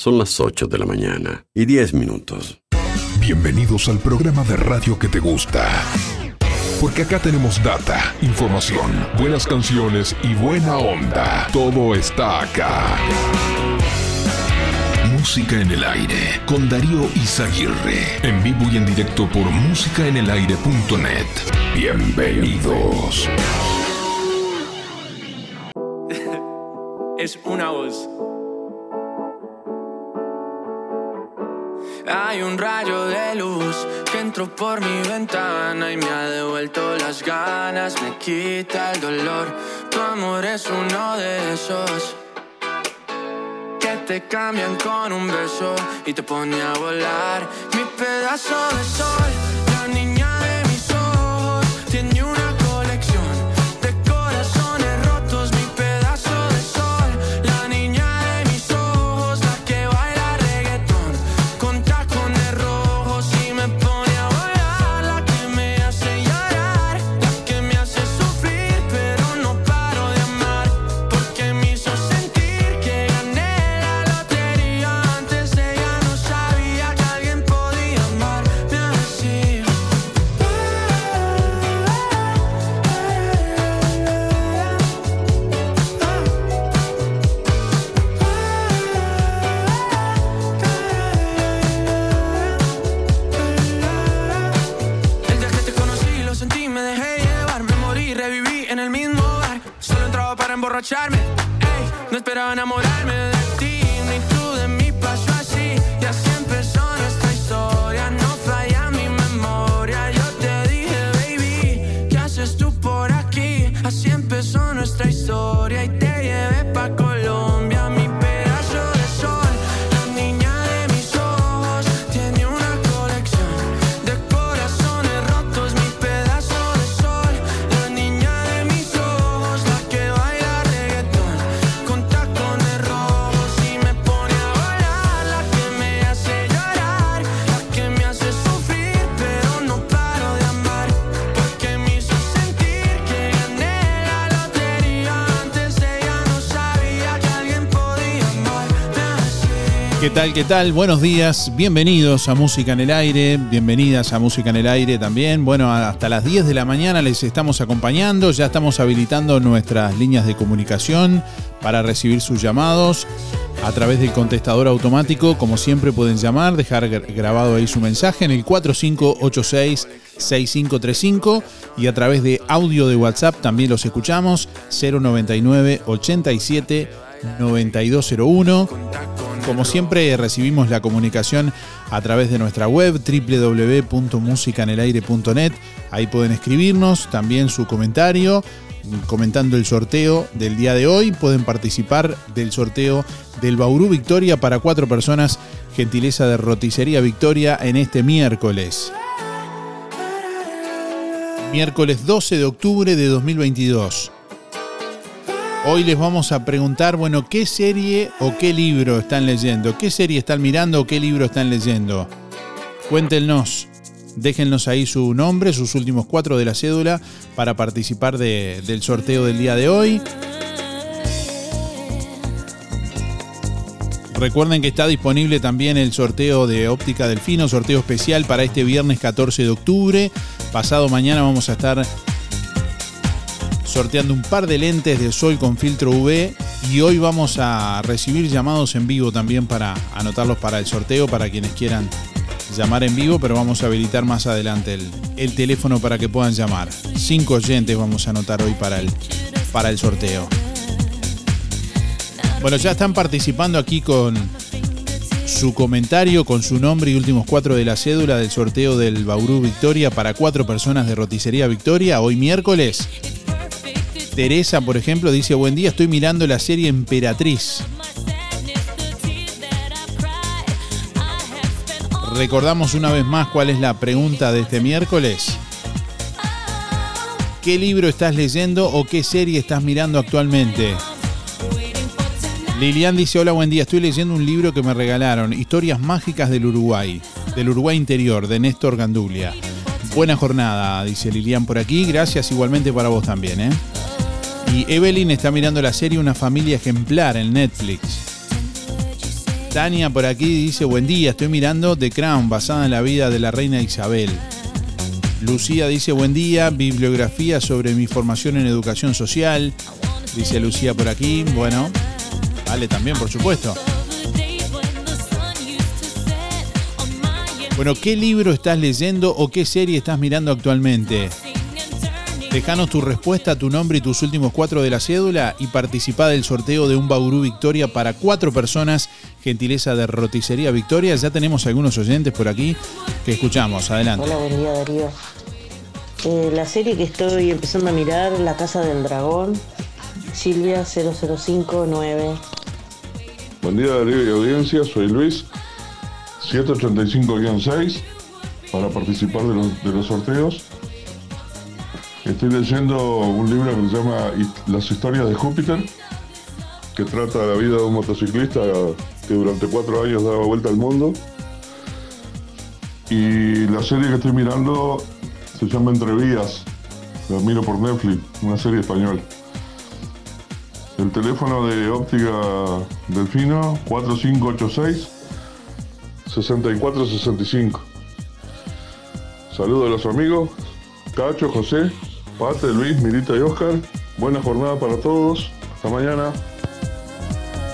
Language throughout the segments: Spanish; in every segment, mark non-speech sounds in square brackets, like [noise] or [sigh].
Son las 8 de la mañana y 10 minutos. Bienvenidos al programa de radio que te gusta. Porque acá tenemos data, información, buenas canciones y buena onda. Todo está acá. Música en el aire con Darío Izaguirre. En vivo y en directo por músicaenelaire.net. Bienvenidos. es una voz. Hay un rayo de luz que entró por mi ventana y me ha devuelto las ganas, me quita el dolor. Tu amor es uno de esos que te cambian con un beso y te pone a volar. Mi pedazo de sol, ey, no esperaba enamorarme ¿Qué tal? ¿Qué tal? Buenos días, bienvenidos a Música en el Aire, bienvenidas a Música en el Aire también. Bueno, hasta las 10 de la mañana les estamos acompañando, ya estamos habilitando nuestras líneas de comunicación para recibir sus llamados a través del contestador automático. Como siempre pueden llamar, dejar gra- grabado ahí su mensaje en el 4586-6535 y a través de audio de WhatsApp también los escuchamos 099 87 9201. Como siempre recibimos la comunicación a través de nuestra web www.musicanelaire.net. Ahí pueden escribirnos también su comentario comentando el sorteo del día de hoy. Pueden participar del sorteo del Bauru Victoria para cuatro personas, gentileza de Roticería Victoria en este miércoles. Miércoles 12 de octubre de 2022. Hoy les vamos a preguntar, bueno, ¿qué serie o qué libro están leyendo? ¿Qué serie están mirando o qué libro están leyendo? Cuéntenos. Déjennos ahí su nombre, sus últimos cuatro de la cédula para participar de- del sorteo del día de hoy. Recuerden que está disponible también el sorteo de Óptica Delfino, sorteo especial para este viernes 14 de octubre. Pasado mañana vamos a estar sorteando un par de lentes de sol con filtro UV y hoy vamos a recibir llamados en vivo también para anotarlos para el sorteo para quienes quieran llamar en vivo, pero vamos a habilitar más adelante el, el teléfono para que puedan llamar. Cinco oyentes vamos a anotar hoy para el, para el sorteo. Bueno, ya están participando aquí con su comentario, con su nombre y últimos cuatro de la cédula del sorteo del Bauru Victoria para cuatro personas de Roticería Victoria, hoy miércoles. Teresa, por ejemplo, dice, buen día, estoy mirando la serie Emperatriz. Recordamos una vez más cuál es la pregunta de este miércoles. ¿Qué libro estás leyendo o qué serie estás mirando actualmente? Lilian dice, hola, buen día, estoy leyendo un libro que me regalaron, Historias Mágicas del Uruguay, del Uruguay Interior, de Néstor Gandulia. Buena jornada, dice Lilian por aquí, gracias igualmente para vos también. ¿eh? Y Evelyn está mirando la serie Una familia ejemplar en Netflix. Tania por aquí dice, buen día, estoy mirando The Crown, basada en la vida de la reina Isabel. Lucía dice, buen día, bibliografía sobre mi formación en educación social. Dice Lucía por aquí, bueno, vale también, por supuesto. Bueno, ¿qué libro estás leyendo o qué serie estás mirando actualmente? Dejanos tu respuesta, tu nombre y tus últimos cuatro de la cédula y participa del sorteo de un Bauru Victoria para cuatro personas, gentileza de Roticería Victoria. Ya tenemos algunos oyentes por aquí que escuchamos. Adelante. Hola, buen día Darío. Eh, la serie que estoy empezando a mirar, La Casa del Dragón, Silvia 0059. Buen día Darío y audiencia, soy Luis, 785-6, para participar de los, de los sorteos. Estoy leyendo un libro que se llama Las historias de Júpiter, que trata la vida de un motociclista que durante cuatro años daba vuelta al mundo. Y la serie que estoy mirando se llama Entre Vías, la miro por Netflix, una serie española. El teléfono de óptica Delfino 4586 6465. Saludos a los amigos, Cacho, José, Pate, Luis, Mirita y Oscar. Buena jornada para todos. Hasta mañana.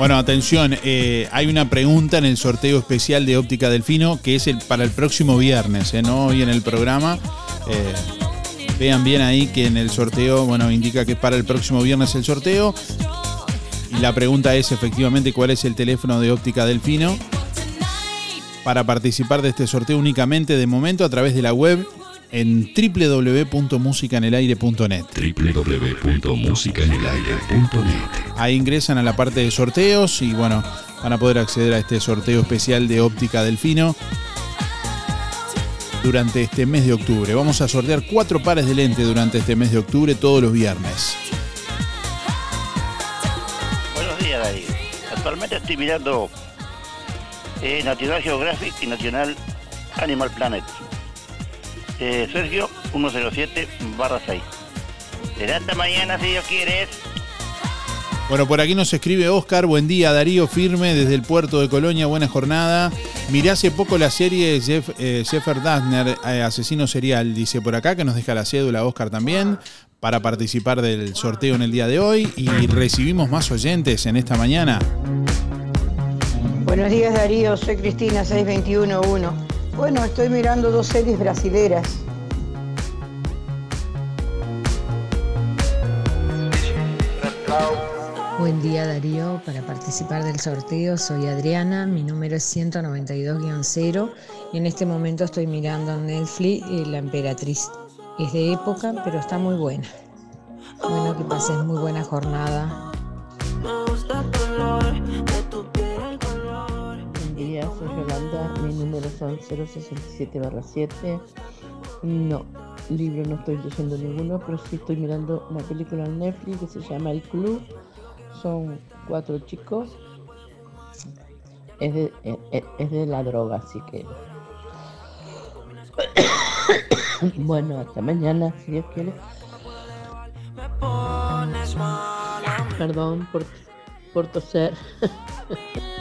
Bueno, atención, eh, hay una pregunta en el sorteo especial de Óptica Delfino que es el, para el próximo viernes, eh, no hoy en el programa. Eh, vean bien ahí que en el sorteo, bueno, indica que es para el próximo viernes el sorteo. Y la pregunta es efectivamente cuál es el teléfono de Óptica Delfino para participar de este sorteo únicamente de momento a través de la web en www.musicanelaire.net. www.musicanelaire.net. Ahí ingresan a la parte de sorteos y bueno, van a poder acceder a este sorteo especial de óptica delfino durante este mes de octubre. Vamos a sortear cuatro pares de lente durante este mes de octubre todos los viernes. Buenos días, Darío. Actualmente estoy mirando eh, National Geographic y National Animal Planet. Eh, Sergio 107 barra 6. Será hasta mañana si Dios quiere. Bueno, por aquí nos escribe Oscar, buen día Darío Firme desde el puerto de Colonia, buena jornada. Miré hace poco la serie Jeff, eh, Jeffert Dahmer, eh, Asesino Serial, dice por acá, que nos deja la cédula Oscar también, para participar del sorteo en el día de hoy. Y recibimos más oyentes en esta mañana. Buenos días Darío, soy Cristina 6211. Bueno, estoy mirando dos series brasileras. Buen día Darío, para participar del sorteo soy Adriana, mi número es 192-0 y en este momento estoy mirando en Netflix eh, La Emperatriz. Es de época, pero está muy buena. Bueno, que pases muy buena jornada. Yolanda, mi número son 067 7. No, libro no estoy leyendo ninguno, pero sí estoy mirando una película en Netflix que se llama El Club. Son cuatro chicos. Es de, es- es de la droga, así que... [coughs] bueno, hasta mañana, si Dios quiere. Perdón por, por toser. [laughs]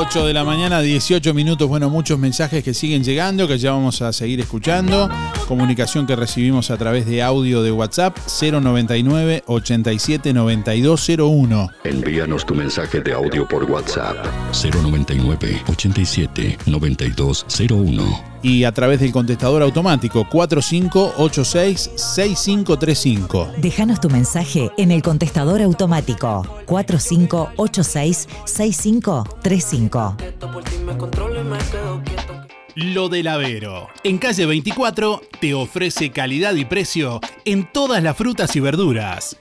8 de la mañana, 18 minutos. Bueno, muchos mensajes que siguen llegando, que ya vamos a seguir escuchando. Comunicación que recibimos a través de audio de WhatsApp 099 87 9201. Envíanos tu mensaje de audio por WhatsApp. 099 87 9201. Y a través del contestador automático 4586 6535. Déjanos tu mensaje en el contestador automático 4586-6535. Lo del Avero. En calle 24 te ofrece calidad y precio en todas las frutas y verduras.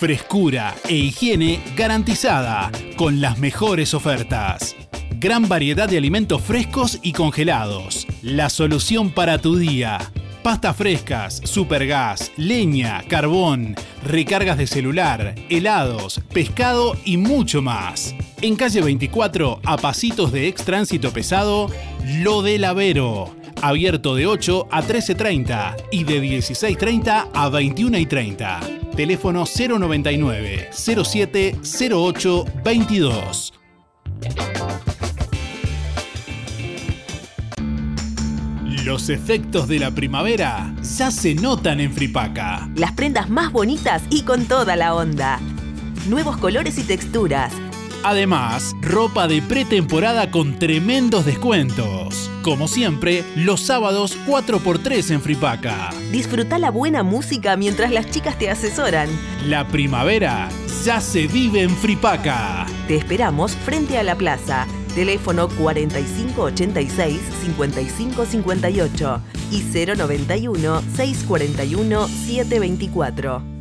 Frescura e higiene garantizada con las mejores ofertas. Gran variedad de alimentos frescos y congelados. La solución para tu día. Pastas frescas, supergas, leña, carbón, recargas de celular, helados, pescado y mucho más. En calle 24, a pasitos de ex tránsito pesado, Lo del Avero. Abierto de 8 a 13.30 y de 16.30 a 21.30. Teléfono 099 07 08 22. Los efectos de la primavera ya se notan en Fripaca. Las prendas más bonitas y con toda la onda. Nuevos colores y texturas. Además, ropa de pretemporada con tremendos descuentos. Como siempre, los sábados 4x3 en Fripaca. Disfruta la buena música mientras las chicas te asesoran. La primavera ya se vive en Fripaca. Te esperamos frente a la plaza. Teléfono 4586-5558 y 091-641-724.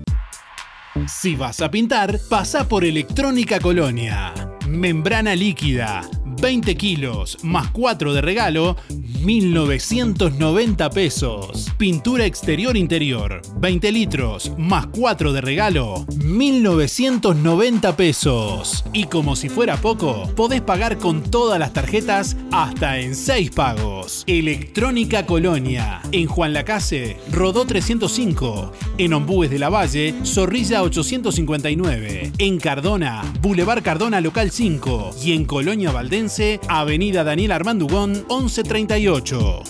Si vas a pintar, pasa por Electrónica Colonia. Membrana líquida, 20 kilos, más 4 de regalo, 1990 pesos. Pintura exterior interior, 20 litros, más 4 de regalo, 1990 pesos. Y como si fuera poco, podés pagar con todas las tarjetas hasta en 6 pagos. Electrónica Colonia, en Juan Lacase, Rodó 305, en Ombúes de la Valle, Zorrilla 859, en Cardona, Boulevard Cardona Local 5 y en Colonia Valdense, Avenida Daniel Armandugón 1138.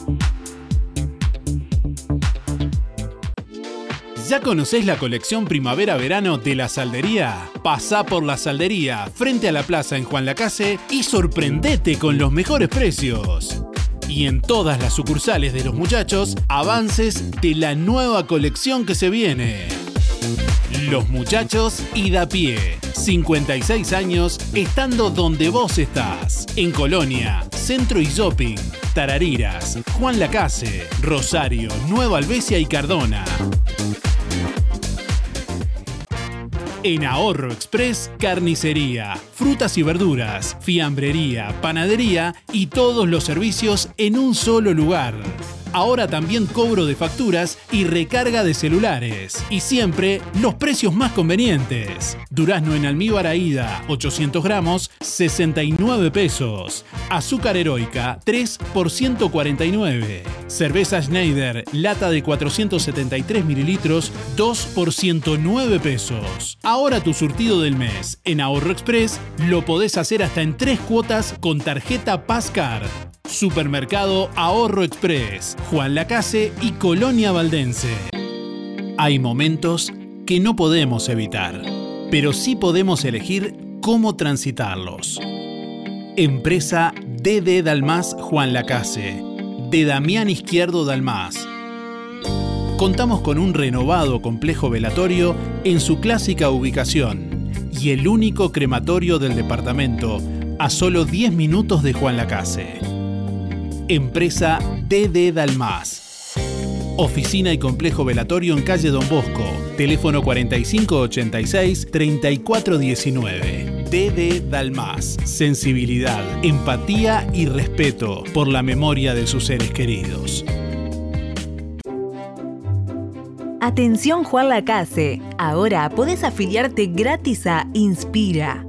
¿Ya conocés la colección primavera-verano de la Saldería? Pasá por la Saldería, frente a la plaza en Juan Lacase y sorprendete con los mejores precios. Y en todas las sucursales de los muchachos, avances de la nueva colección que se viene. Los muchachos y da pie. 56 años estando donde vos estás. En Colonia, Centro y Shopping, Tarariras, Juan Lacase, Rosario, Nueva Albesia y Cardona. En Ahorro Express, carnicería, frutas y verduras, fiambrería, panadería y todos los servicios en un solo lugar. Ahora también cobro de facturas y recarga de celulares. Y siempre los precios más convenientes. Durazno en almíbar Aida, 800 gramos, 69 pesos. Azúcar heroica, 3 por 149. Cerveza Schneider, lata de 473 mililitros, 2 por 109 pesos. Ahora tu surtido del mes en Ahorro Express lo podés hacer hasta en tres cuotas con tarjeta Pascard. Supermercado Ahorro Express, Juan Lacase y Colonia Valdense. Hay momentos que no podemos evitar, pero sí podemos elegir cómo transitarlos. Empresa DD Dalmas Juan Lacase, de Damián Izquierdo Dalmas. Contamos con un renovado complejo velatorio en su clásica ubicación y el único crematorio del departamento a solo 10 minutos de Juan Lacase. Empresa DD Dalmas. Oficina y complejo velatorio en calle Don Bosco. Teléfono 4586-3419. DD Dalmas. Sensibilidad, empatía y respeto por la memoria de sus seres queridos. Atención Juan Lacase. Ahora podés afiliarte gratis a Inspira.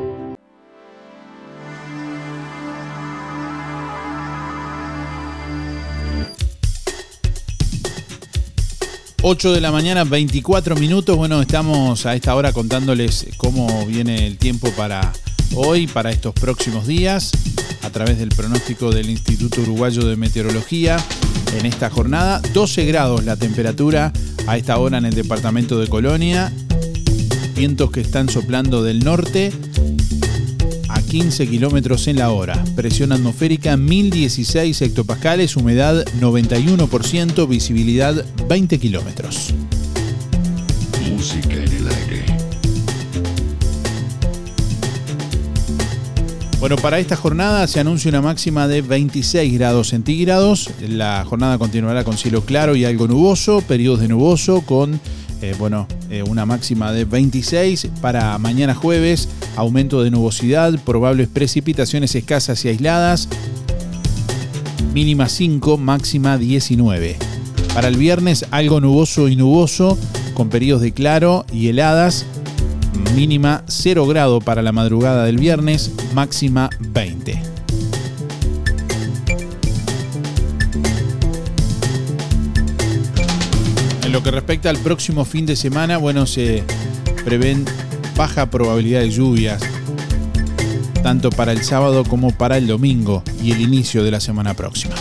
8 de la mañana, 24 minutos. Bueno, estamos a esta hora contándoles cómo viene el tiempo para hoy, para estos próximos días, a través del pronóstico del Instituto Uruguayo de Meteorología. En esta jornada, 12 grados la temperatura a esta hora en el departamento de Colonia. Vientos que están soplando del norte 15 kilómetros en la hora. Presión atmosférica 1016 hectopascales, humedad 91%, visibilidad 20 kilómetros. Música en el aire. Bueno, para esta jornada se anuncia una máxima de 26 grados centígrados. La jornada continuará con cielo claro y algo nuboso, periodos de nuboso con eh, bueno, eh, una máxima de 26 para mañana jueves, aumento de nubosidad, probables precipitaciones escasas y aisladas. mínima 5, máxima 19. Para el viernes algo nuboso y nuboso, con periodos de claro y heladas, mínima 0 grado para la madrugada del viernes, máxima 20. Lo que respecta al próximo fin de semana, bueno, se prevén baja probabilidad de lluvias, tanto para el sábado como para el domingo y el inicio de la semana próxima.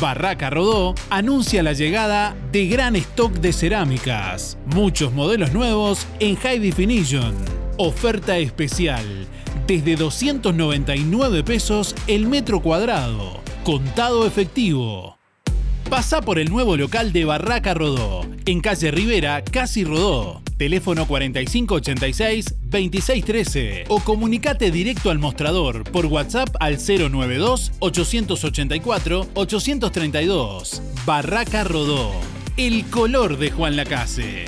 Barraca Rodó anuncia la llegada de gran stock de cerámicas. Muchos modelos nuevos en High Definition. Oferta especial. Desde 299 pesos el metro cuadrado. Contado efectivo. Pasa por el nuevo local de Barraca Rodó, en calle Rivera, Casi Rodó. Teléfono 4586-2613 o comunicate directo al mostrador por WhatsApp al 092-884-832. Barraca Rodó, el color de Juan Lacase.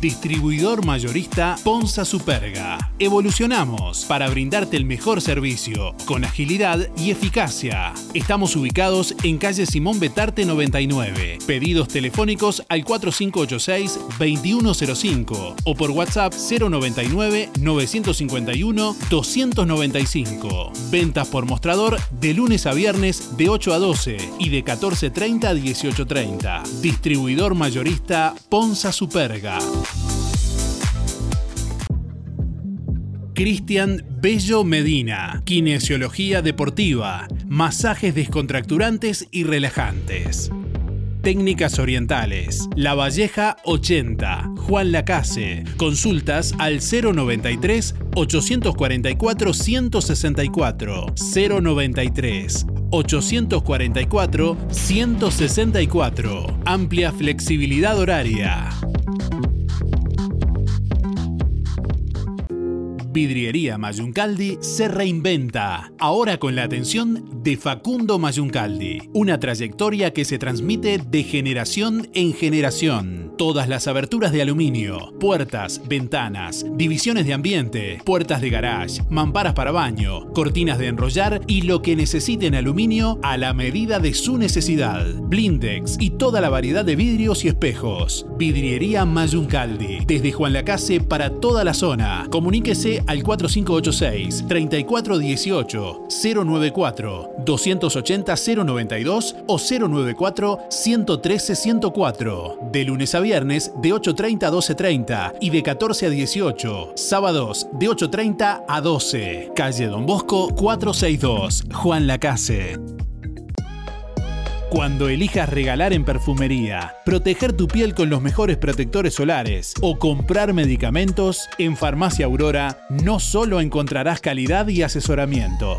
Distribuidor mayorista Ponza Superga. Evolucionamos para brindarte el mejor servicio, con agilidad y eficacia. Estamos ubicados en calle Simón Betarte 99. Pedidos telefónicos al 4586-2105 o por WhatsApp 099-951-295. Ventas por mostrador de lunes a viernes de 8 a 12 y de 14.30 a 18.30. Distribuidor mayorista Ponza Superga. Cristian Bello Medina, kinesiología deportiva, masajes descontracturantes y relajantes. Técnicas orientales. La Valleja 80. Juan Lacase. Consultas al 093 844 164. 093 844 164. Amplia flexibilidad horaria. Vidriería Mayuncaldi se reinventa, ahora con la atención de Facundo Mayuncaldi. Una trayectoria que se transmite de generación en generación. Todas las aberturas de aluminio, puertas, ventanas, divisiones de ambiente, puertas de garage, mamparas para baño, cortinas de enrollar y lo que necesite en aluminio a la medida de su necesidad. Blindex y toda la variedad de vidrios y espejos. Vidriería Mayuncaldi, desde Juan Lacase para toda la zona. Comuníquese al 4586 3418 094 280 092 o 094 113 104. De lunes a viernes de 8.30 a 12.30 y de 14 a 18. Sábados de 8.30 a 12. Calle Don Bosco 462. Juan Lacase. Cuando elijas regalar en perfumería, proteger tu piel con los mejores protectores solares o comprar medicamentos, en Farmacia Aurora no solo encontrarás calidad y asesoramiento.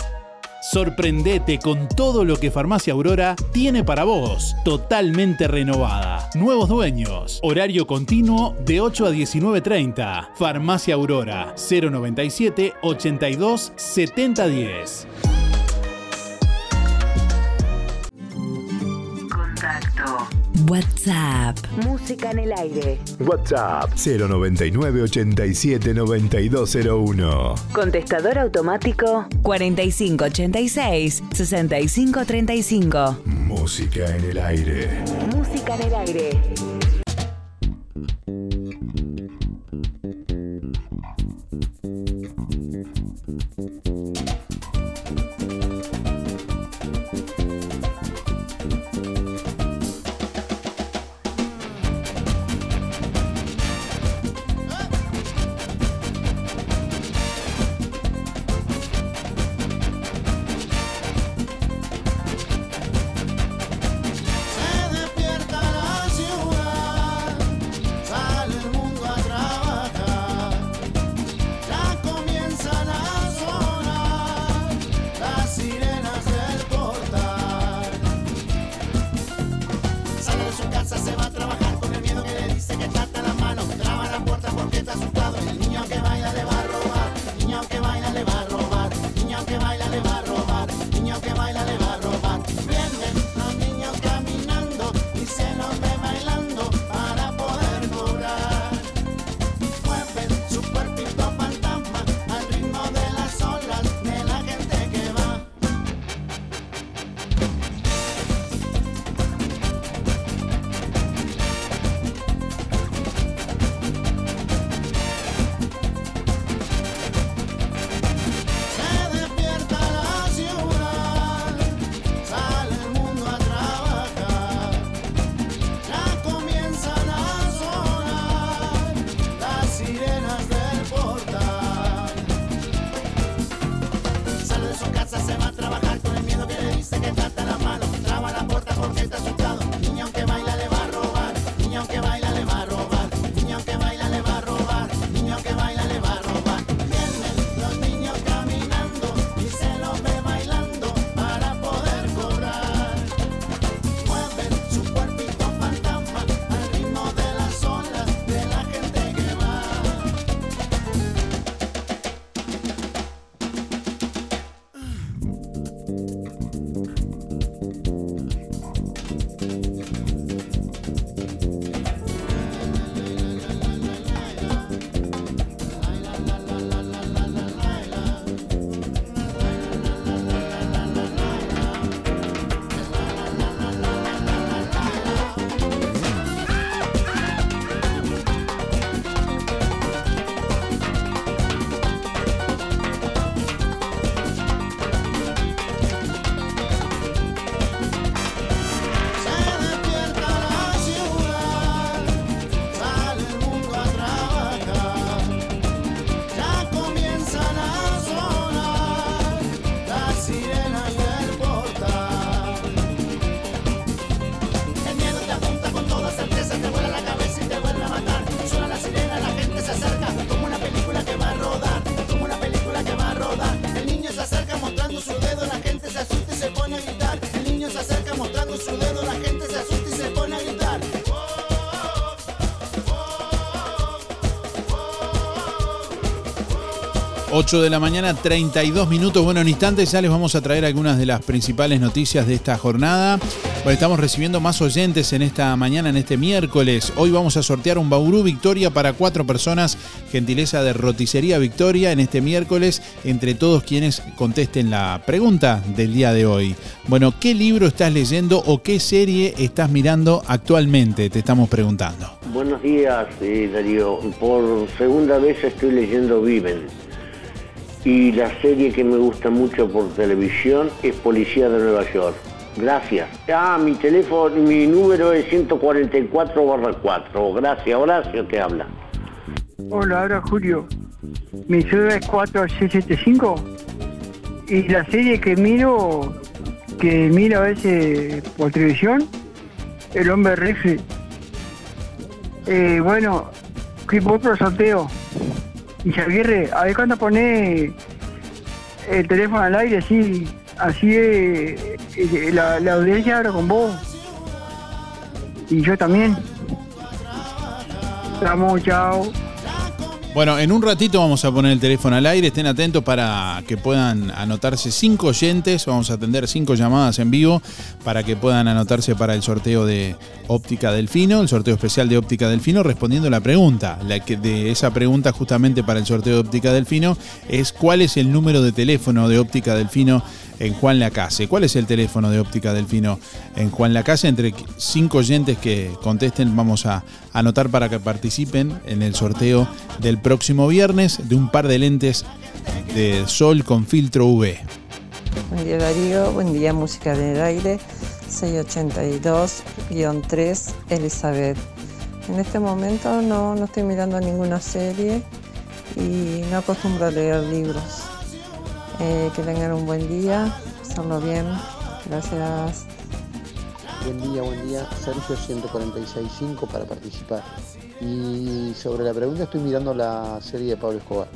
Sorprendete con todo lo que Farmacia Aurora tiene para vos, totalmente renovada. Nuevos dueños, horario continuo de 8 a 19.30. Farmacia Aurora 097 82 7010. WhatsApp. Música en el aire. WhatsApp 099 87 9201. Contestador automático 4586 6535. Música en el aire. Música en el aire. niño se la gente se y se ...8 de la mañana, 32 minutos. Bueno, en instantes ya les vamos a traer algunas de las principales noticias de esta jornada. Bueno, estamos recibiendo más oyentes en esta mañana, en este miércoles. Hoy vamos a sortear un Bauru Victoria para cuatro personas, gentileza de Roticería Victoria, en este miércoles, entre todos quienes contesten la pregunta del día de hoy. Bueno, ¿qué libro estás leyendo o qué serie estás mirando actualmente? Te estamos preguntando. Buenos días, eh, Darío. Por segunda vez estoy leyendo Viven. Y la serie que me gusta mucho por televisión es Policía de Nueva York. Gracias. Ah, mi teléfono, mi número es 144 barra 4. Gracias, Horacio te habla. Hola, ahora Julio. Mi ciudad es 4675 y la serie que miro, que miro a veces por televisión, El Hombre Rifle. Eh, bueno, que otro sorteo. Y Xavier, a ver cuándo pone el teléfono al aire, así, así eh, la, la audiencia habla con vos. Y yo también. Estamos, chao. Bueno, en un ratito vamos a poner el teléfono al aire. Estén atentos para que puedan anotarse cinco oyentes. Vamos a atender cinco llamadas en vivo para que puedan anotarse para el sorteo de Óptica Delfino, el sorteo especial de Óptica Delfino, respondiendo la pregunta. La que de esa pregunta, justamente para el sorteo de Óptica Delfino, es cuál es el número de teléfono de Óptica Delfino en Juan Lacase. ¿Cuál es el teléfono de Óptica Delfino en Juan Lacase? Entre cinco oyentes que contesten, vamos a anotar para que participen en el sorteo del próximo viernes de un par de lentes de sol con filtro UV. Buen día Darío, buen día Música del Aire, 682-3 Elizabeth. En este momento no, no estoy mirando ninguna serie y no acostumbro a leer libros. Eh, que tengan un buen día, pasarlo bien. Gracias. Buen día, buen día. Sergio 146.5 para participar. Y sobre la pregunta estoy mirando la serie de Pablo Escobar.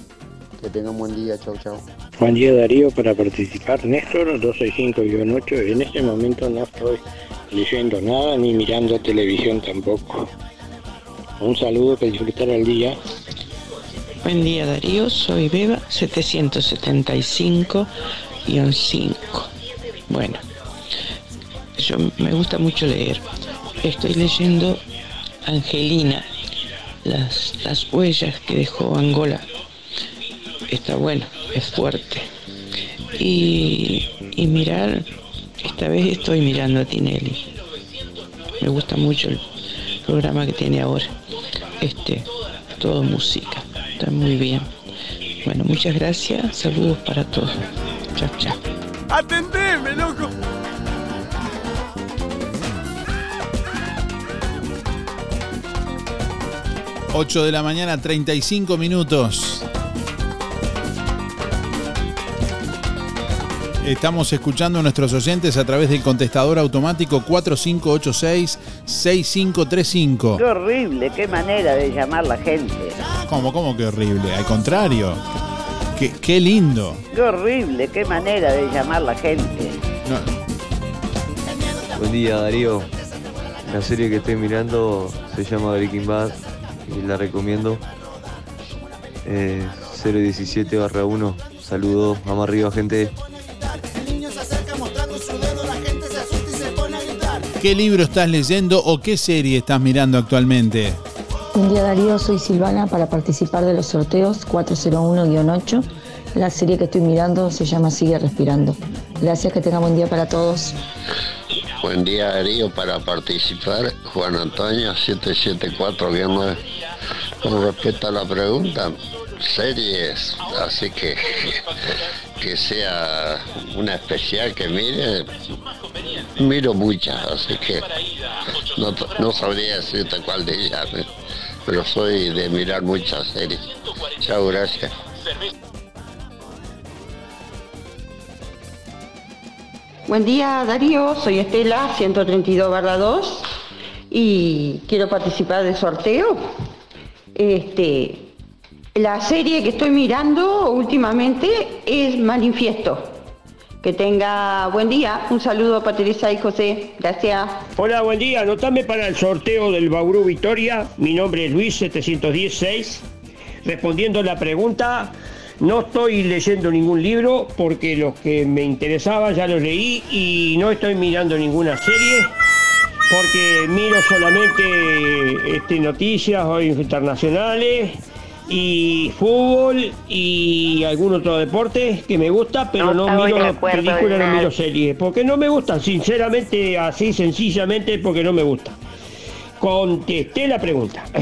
Que tengan un buen día, chau chau. Buen día Darío para participar. Néstor 265-8. En este momento no estoy leyendo nada ni mirando televisión tampoco. Un saludo que disfrutar el día. Buen día Darío, soy Beba 775-5. Bueno, yo me gusta mucho leer. Estoy leyendo Angelina, las, las huellas que dejó Angola. Está bueno, es fuerte. Y, y mirar, esta vez estoy mirando a Tinelli. Me gusta mucho el programa que tiene ahora. Este, todo música. Está muy bien. Bueno, muchas gracias. Saludos para todos. Chao, chao. ¡Atendeme, loco! Ocho de la mañana, 35 minutos. Estamos escuchando a nuestros oyentes a través del contestador automático 4586-6535. Qué horrible, qué manera de llamar la gente. ¿Cómo, cómo que horrible? Al contrario. Qué, qué lindo. Qué horrible, qué manera de llamar la gente. Buen día Darío. La serie que estoy mirando se llama Breaking Bad y la recomiendo. Eh, 017 barra 1. Saludos, vamos arriba gente. ¿Qué libro estás leyendo o qué serie estás mirando actualmente? Buen día Darío, soy Silvana para participar de los sorteos 401-8. La serie que estoy mirando se llama Sigue Respirando. Gracias, que tenga buen día para todos. Buen día Darío para participar. Juan Antonio 774-9. Con respecto a la pregunta, series, así que que sea una especial que mire, miro muchas, así que no, no sabría decirte cuál de ellas, ¿eh? pero soy de mirar muchas series. Chao, gracias. Buen día Darío, soy Estela, 132 2 y quiero participar del sorteo. Este, la serie que estoy mirando últimamente es Manifiesto. Que tenga buen día. Un saludo para Teresa y José. Gracias. Hola, buen día. Anotame para el sorteo del Bauru Victoria. Mi nombre es Luis 716. Respondiendo la pregunta, No estoy leyendo ningún libro porque los que me interesaban ya los leí y no estoy mirando ninguna serie porque miro solamente este, noticias hoy internacionales y fútbol y algún otro deporte que me gusta, pero no, miro películas, no miro series, porque no me gustan, sinceramente, así sencillamente porque no me gusta. Contesté la pregunta. [clears throat]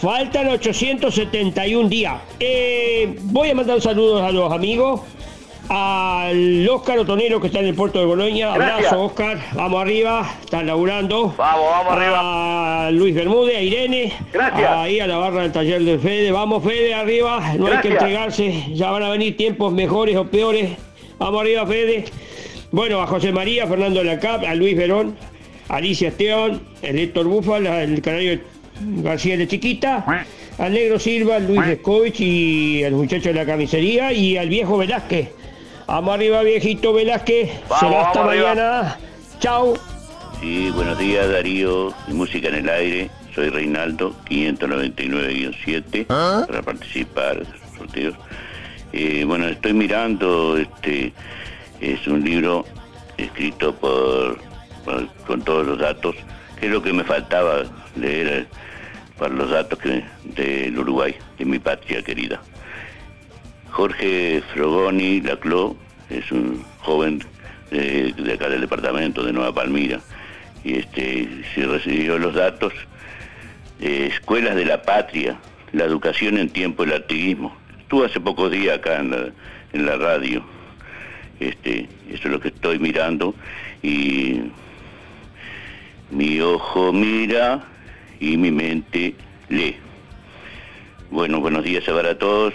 Faltan 871 días. Eh, voy a mandar saludos a los amigos. Al Óscar Otonero que está en el puerto de Boloña. Abrazo, Óscar. Vamos arriba. Están laburando. Vamos, vamos arriba. A Luis Bermúdez, a Irene. Gracias. Ahí a la barra del taller del Fede. Vamos, Fede, arriba. No hay que entregarse. Ya van a venir tiempos mejores o peores. Vamos arriba, Fede. Bueno, a José María, Fernando Lacap, a Luis Verón, a Alicia Esteban, el Héctor Búfal, el canario García de Chiquita, al Negro Silva, Luis Escovich y al muchacho de la camisería y al viejo Velázquez. Vamos arriba, viejito Velázquez. Vamos, Será hasta vamos arriba. mañana. Chao. Sí, buenos días Darío, y Música en el Aire. Soy Reinaldo, 599-7, para participar de los sorteos. Eh, bueno, estoy mirando, este, es un libro escrito por, por- con todos los datos, que es lo que me faltaba leer eh, para los datos que, del Uruguay, de mi patria querida. Jorge Frogoni Laclo es un joven de, de acá del departamento de Nueva Palmira y este se recibió los datos escuelas de la patria, la educación en tiempo del activismo. Estuve hace pocos días acá en la, radio. Este, eso es lo que estoy mirando y mi ojo mira y mi mente lee. Bueno, buenos días para todos.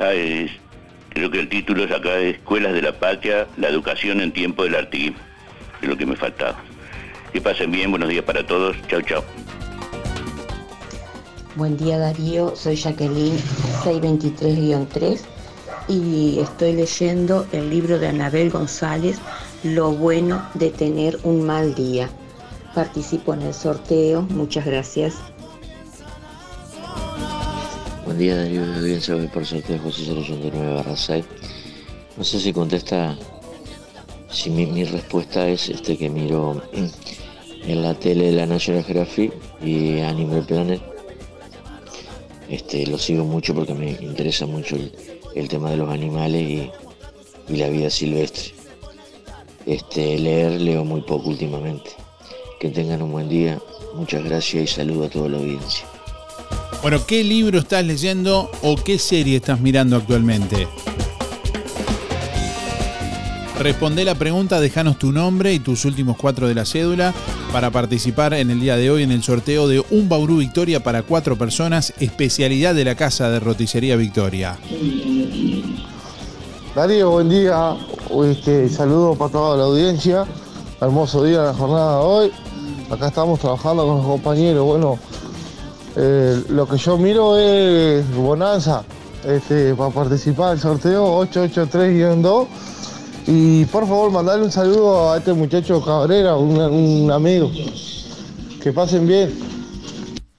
Es- creo que el título es acá Escuelas de la Patria, la educación en tiempo del artiguismo. Es lo que me faltaba. Que pasen bien, buenos días para todos. Chao, chao. Buen día Darío, soy Jacqueline 623-3 y estoy leyendo el libro de Anabel González, Lo bueno de tener un mal día. Participo en el sorteo, muchas gracias. Buen día Darío de audiencia, voy por sorteo José 089 barra 6. No sé si contesta, si mi, mi respuesta es este que miro [clears throat] en la tele de la National Geographic y Animal Planet. Este, lo sigo mucho porque me interesa mucho el, el tema de los animales y, y la vida silvestre. Este, leer leo muy poco últimamente. Que tengan un buen día, muchas gracias y saludo a toda la audiencia. Bueno, ¿qué libro estás leyendo o qué serie estás mirando actualmente? Responde la pregunta, déjanos tu nombre y tus últimos cuatro de la cédula para participar en el día de hoy en el sorteo de un Bauru Victoria para cuatro personas, especialidad de la Casa de Roticería Victoria. Darío, buen día. Este, saludos para toda la audiencia. Hermoso día la jornada de hoy. Acá estamos trabajando con los compañeros. Bueno, eh, lo que yo miro es Bonanza. Este, para participar del sorteo 883-2. Y por favor, mandarle un saludo a este muchacho Cabrera, un, un amigo. Que pasen bien.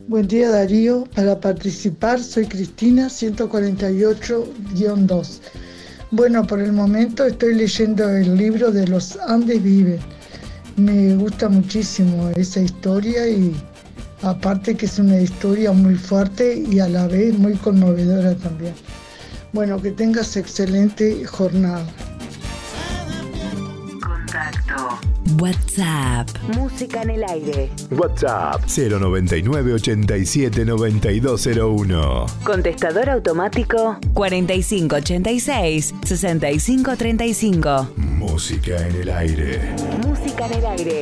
Buen día Darío, para participar soy Cristina 148-2. Bueno, por el momento estoy leyendo el libro de Los Andes Viven. Me gusta muchísimo esa historia y aparte que es una historia muy fuerte y a la vez muy conmovedora también. Bueno, que tengas excelente jornada. Contacto. WhatsApp. Música en el aire. WhatsApp 099 87 9201. Contestador automático 4586 6535. Música en el aire. Música en el aire.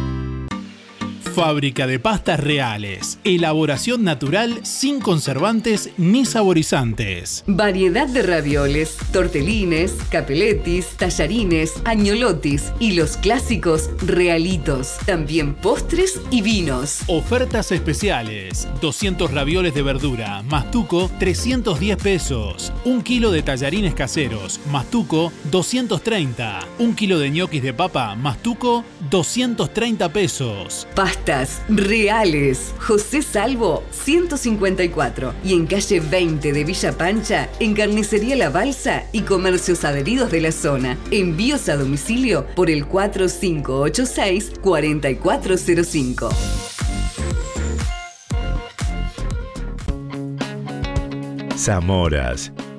Fábrica de pastas reales. Elaboración natural sin conservantes ni saborizantes. Variedad de ravioles, tortelines, capeletis, tallarines, añolotis y los clásicos realitos. También postres y vinos. Ofertas especiales. 200 ravioles de verdura, mastuco 310 pesos. Un kilo de tallarines caseros, mastuco 230. Un kilo de ñoquis de papa, mastuco 230 pesos. Pastas reales. José Salvo 154 y en calle 20 de Villa Pancha, en Carnicería La Balsa y comercios adheridos de la zona. Envíos a domicilio por el 4586 4405. Zamoras.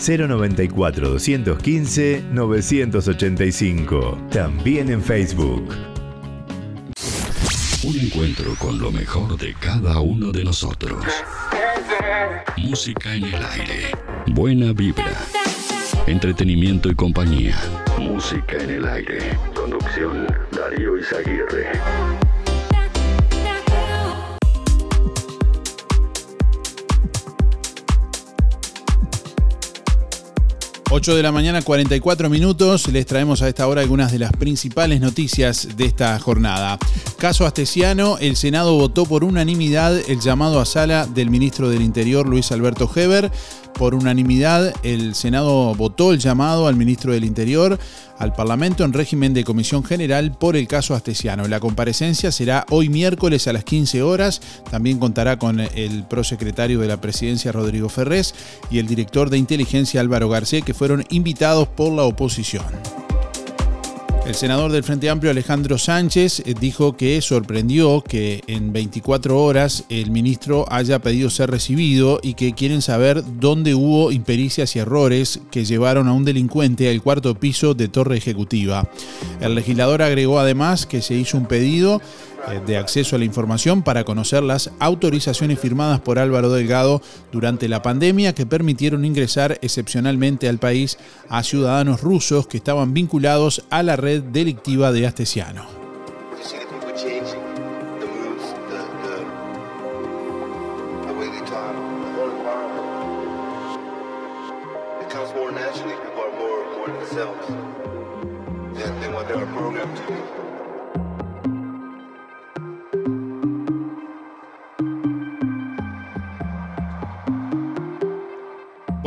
094 215 985. También en Facebook. Un encuentro con lo mejor de cada uno de nosotros. Música en el aire. Buena vibra. Entretenimiento y compañía. Música en el aire. Conducción Darío Izaguirre. 8 de la mañana, 44 minutos. Les traemos a esta hora algunas de las principales noticias de esta jornada. Caso Astesiano, el Senado votó por unanimidad el llamado a sala del ministro del Interior, Luis Alberto Heber. Por unanimidad, el Senado votó el llamado al ministro del Interior al Parlamento en régimen de comisión general por el caso Astesiano. La comparecencia será hoy miércoles a las 15 horas. También contará con el prosecretario de la presidencia Rodrigo Ferrés y el director de inteligencia Álvaro García, que fueron invitados por la oposición. El senador del Frente Amplio Alejandro Sánchez eh, dijo que sorprendió que en 24 horas el ministro haya pedido ser recibido y que quieren saber dónde hubo impericias y errores que llevaron a un delincuente al cuarto piso de Torre Ejecutiva. El legislador agregó además que se hizo un pedido de acceso a la información para conocer las autorizaciones firmadas por Álvaro Delgado durante la pandemia que permitieron ingresar excepcionalmente al país a ciudadanos rusos que estaban vinculados a la red delictiva de Astesiano.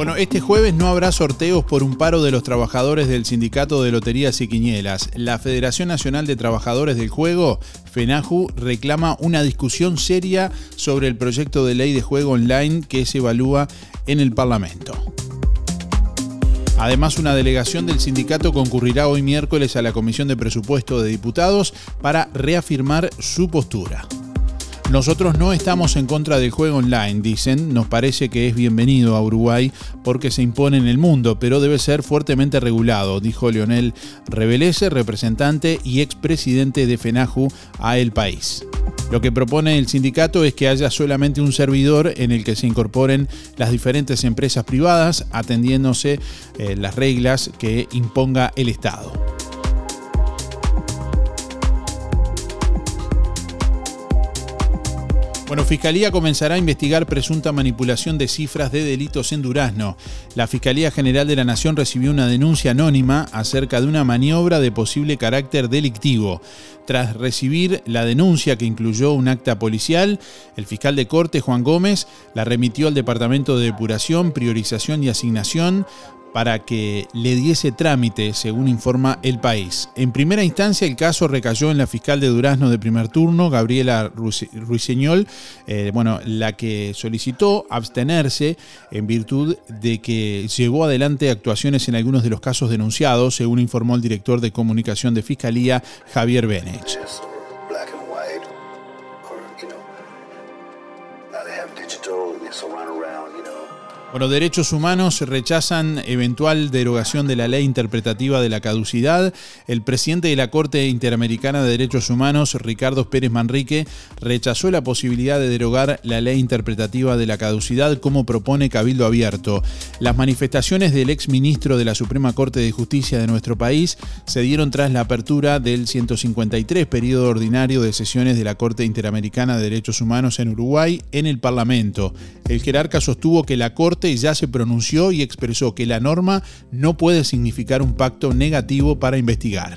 Bueno, este jueves no habrá sorteos por un paro de los trabajadores del Sindicato de Loterías y Quinielas. La Federación Nacional de Trabajadores del Juego, FENAJU, reclama una discusión seria sobre el proyecto de ley de juego online que se evalúa en el Parlamento. Además, una delegación del sindicato concurrirá hoy miércoles a la Comisión de Presupuesto de Diputados para reafirmar su postura. Nosotros no estamos en contra del juego online, dicen. Nos parece que es bienvenido a Uruguay porque se impone en el mundo, pero debe ser fuertemente regulado, dijo Leonel Revelese, representante y expresidente de FENAJU a El País. Lo que propone el sindicato es que haya solamente un servidor en el que se incorporen las diferentes empresas privadas, atendiéndose eh, las reglas que imponga el Estado. Bueno, Fiscalía comenzará a investigar presunta manipulación de cifras de delitos en Durazno. La Fiscalía General de la Nación recibió una denuncia anónima acerca de una maniobra de posible carácter delictivo. Tras recibir la denuncia que incluyó un acta policial, el fiscal de corte Juan Gómez la remitió al Departamento de Depuración, Priorización y Asignación para que le diese trámite, según informa El País. En primera instancia, el caso recayó en la fiscal de Durazno de primer turno, Gabriela Ruiseñol, eh, bueno, la que solicitó abstenerse en virtud de que llevó adelante actuaciones en algunos de los casos denunciados, según informó el director de comunicación de Fiscalía, Javier Benech. Bueno, derechos humanos rechazan eventual derogación de la ley interpretativa de la caducidad. El presidente de la Corte Interamericana de Derechos Humanos, Ricardo Pérez Manrique, rechazó la posibilidad de derogar la ley interpretativa de la caducidad como propone Cabildo Abierto. Las manifestaciones del ex ministro de la Suprema Corte de Justicia de nuestro país se dieron tras la apertura del 153 periodo ordinario de sesiones de la Corte Interamericana de Derechos Humanos en Uruguay en el Parlamento. El jerarca sostuvo que la Corte ya se pronunció y expresó que la norma no puede significar un pacto negativo para investigar.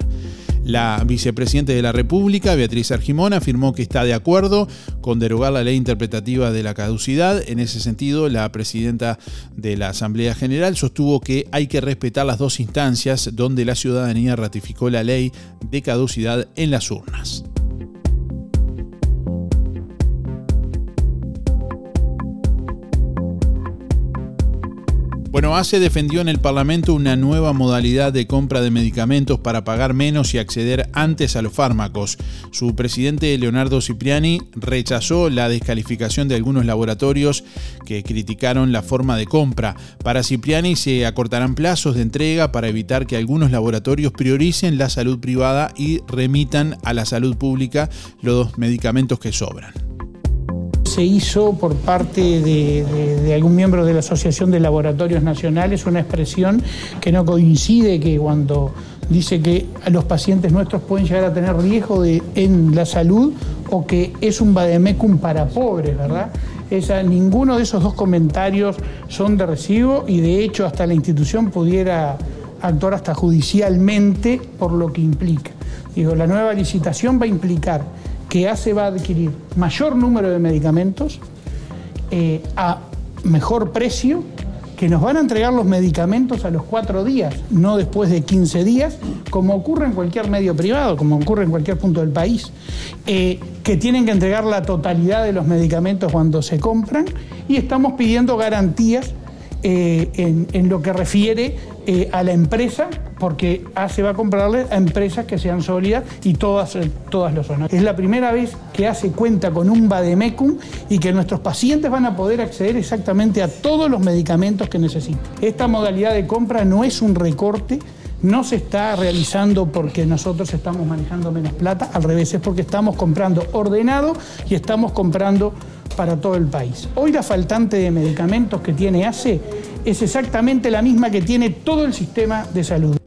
La vicepresidenta de la República, Beatriz Argimón, afirmó que está de acuerdo con derogar la ley interpretativa de la caducidad. En ese sentido, la presidenta de la Asamblea General sostuvo que hay que respetar las dos instancias donde la ciudadanía ratificó la ley de caducidad en las urnas. Bueno, ACE defendió en el Parlamento una nueva modalidad de compra de medicamentos para pagar menos y acceder antes a los fármacos. Su presidente Leonardo Cipriani rechazó la descalificación de algunos laboratorios que criticaron la forma de compra. Para Cipriani se acortarán plazos de entrega para evitar que algunos laboratorios prioricen la salud privada y remitan a la salud pública los medicamentos que sobran se hizo por parte de, algún miembro de la Asociación de Laboratorios Nacionales una expresión que no coincide, que cuando dice que los pacientes nuestros pueden llegar a tener riesgo en la salud o que es un vademecum para pobres, ¿verdad? Esa, ninguno de esos dos comentarios son de recibo y de hecho hasta la institución pudiera actuar hasta judicialmente por lo que implica. Digo, la nueva licitación va a implicar que ACE va a adquirir mayor número de medicamentos eh, a mejor precio, que nos van a entregar los medicamentos a los cuatro días, no después de 15 días, como ocurre en cualquier medio privado, como ocurre en cualquier punto del país, eh, que tienen que entregar la totalidad de los medicamentos cuando se compran y estamos pidiendo garantías eh, en, lo que refiere a la empresa porque ACE va a comprarle a empresas que sean sólidas y todas, eh, todas lo son. Es la primera vez que ACE cuenta con un Bademecum y que nuestros pacientes van a poder acceder exactamente a todos los medicamentos que necesitan. Esta modalidad de compra no es un recorte, no se está realizando porque nosotros estamos manejando menos plata, al revés, es porque estamos comprando ordenado y estamos comprando para todo el país. Hoy la faltante de medicamentos que tiene ACE es exactamente la misma que tiene todo el sistema de salud.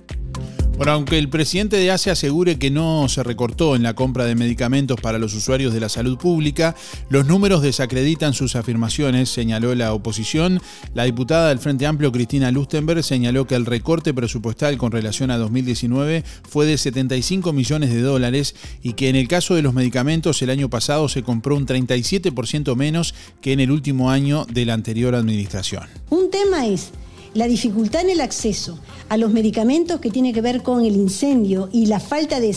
Bueno, aunque el presidente de ASE asegure que no se recortó en la compra de medicamentos para los usuarios de la salud pública, los números desacreditan sus afirmaciones, señaló la oposición. La diputada del Frente Amplio, Cristina Lustenberg, señaló que el recorte presupuestal con relación a 2019 fue de 75 millones de dólares y que en el caso de los medicamentos el año pasado se compró un 37% menos que en el último año de la anterior administración. Un tema es la dificultad en el acceso a los medicamentos que tiene que ver con el incendio y la falta de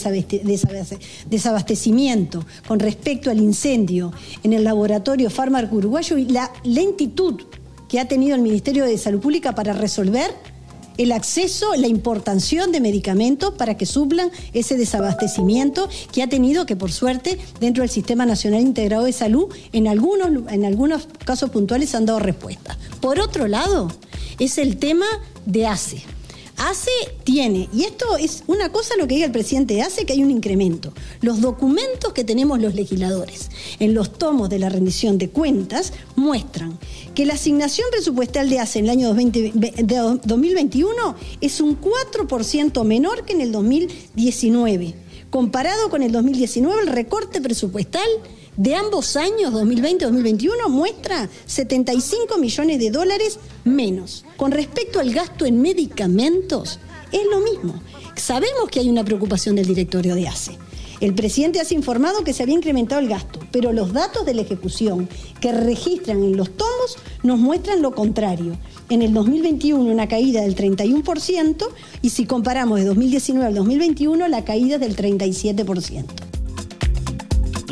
desabastecimiento con respecto al incendio en el laboratorio fármaco uruguayo y la lentitud que ha tenido el Ministerio de Salud Pública para resolver el acceso, la importación de medicamentos para que suplan ese desabastecimiento que ha tenido, que por suerte, dentro del Sistema Nacional Integrado de Salud, en algunos, en algunos casos puntuales han dado respuesta. Por otro lado, es el tema de ACE. ACE tiene, y esto es una cosa lo que diga el presidente de ACE, que hay un incremento. Los documentos que tenemos los legisladores en los tomos de la rendición de cuentas muestran que la asignación presupuestal de ACE en el año 2021 es un 4% menor que en el 2019. Comparado con el 2019, el recorte presupuestal de ambos años, 2020 y 2021, muestra 75 millones de dólares menos. Con respecto al gasto en medicamentos, es lo mismo. Sabemos que hay una preocupación del directorio de ACE. El presidente ha informado que se había incrementado el gasto, pero los datos de la ejecución que registran en los tomos nos muestran lo contrario. En el 2021 una caída del 31% y si comparamos de 2019 al 2021 la caída es del 37%.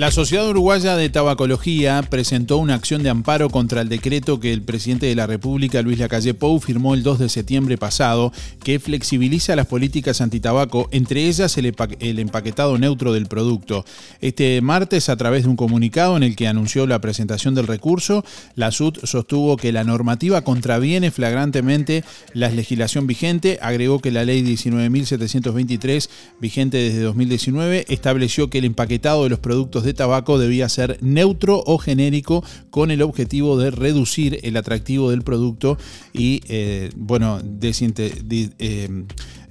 La Sociedad Uruguaya de Tabacología presentó una acción de amparo contra el decreto que el presidente de la República, Luis Lacalle Pou, firmó el 2 de septiembre pasado, que flexibiliza las políticas antitabaco, entre ellas el, empaquetado neutro del producto. Este martes, a través de un comunicado en el que anunció la presentación del recurso, la SUD sostuvo que la normativa contraviene flagrantemente la legislación vigente, agregó que la ley 19.723, vigente desde 2019, estableció que el empaquetado de los productos de tabaco debía ser neutro o genérico con el objetivo de reducir el atractivo del producto y, eh, bueno, eh,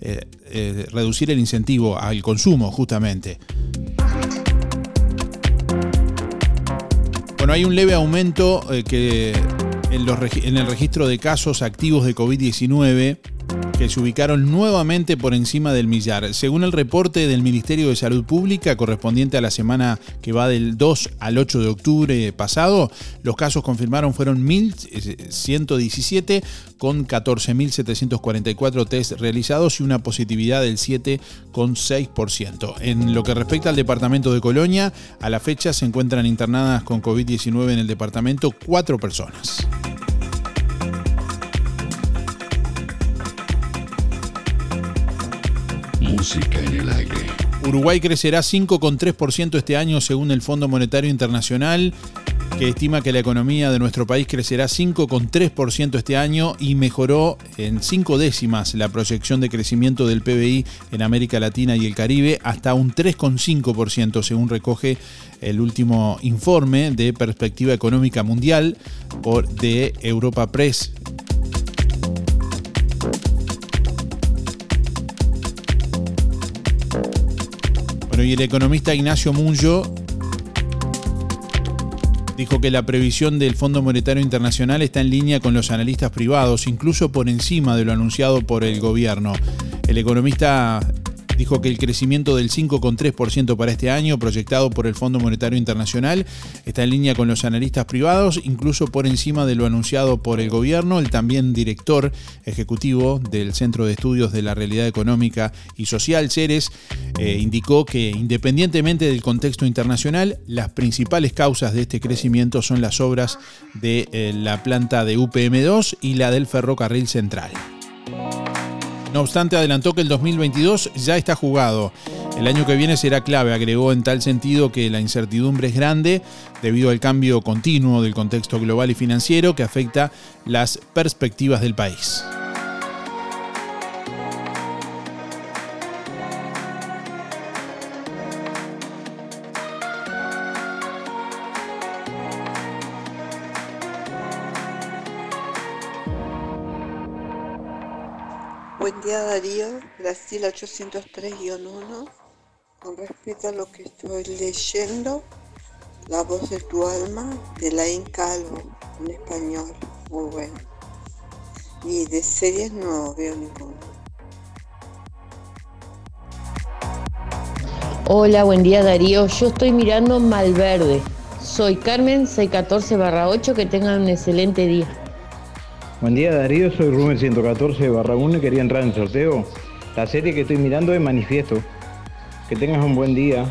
eh, reducir el incentivo al consumo, justamente. Bueno, hay un leve aumento que en el registro de casos activos de COVID-19 que se ubicaron nuevamente por encima del millar. Según el reporte del Ministerio de Salud Pública correspondiente a la semana que va del 2 al 8 de octubre pasado, los casos confirmaron fueron 1.117 con 14.744 test realizados y una positividad del 7,6%. En lo que respecta al departamento de Colonia, a la fecha se encuentran internadas con COVID-19 en el departamento cuatro personas. Música en el aire. Uruguay crecerá 5,3% este año según el Fondo Monetario Internacional, que estima que la economía de nuestro país crecerá 5,3% este año y mejoró en cinco décimas la proyección de crecimiento del PBI en América Latina y el Caribe hasta un 3,5% según recoge el último informe de perspectiva económica mundial por de Europa Press y el economista Ignacio Munjo dijo que la previsión del Fondo Monetario Internacional está en línea con los analistas privados, incluso por encima de lo anunciado por el gobierno. El economista dijo que el crecimiento del 5,3% para este año, proyectado por el Fondo Monetario Internacional, está en línea con los analistas privados, incluso por encima de lo anunciado por el gobierno. El también director ejecutivo del Centro de Estudios de la Realidad Económica y Social, Ceres, eh, indicó que independientemente del contexto internacional, las principales causas de este crecimiento son las obras de eh, la planta de UPM2 y la del ferrocarril central. No obstante, adelantó que el 2022 ya está jugado. El año que viene será clave, agregó en tal sentido que la incertidumbre es grande debido al cambio continuo del contexto global y financiero que afecta las perspectivas del país. Brasil 803-1. Con respecto a lo que estoy leyendo, La voz de tu alma de la Calvo, en español, muy bueno. Y de series no veo ninguna. Hola, buen día Darío. Yo estoy mirando Malverde. Soy Carmen 614-8. Que tengan un excelente día. Buen día Darío, soy Rubén 114 barra 1 y quería entrar en sorteo. La serie que estoy mirando es Manifiesto. Que tengas un buen día.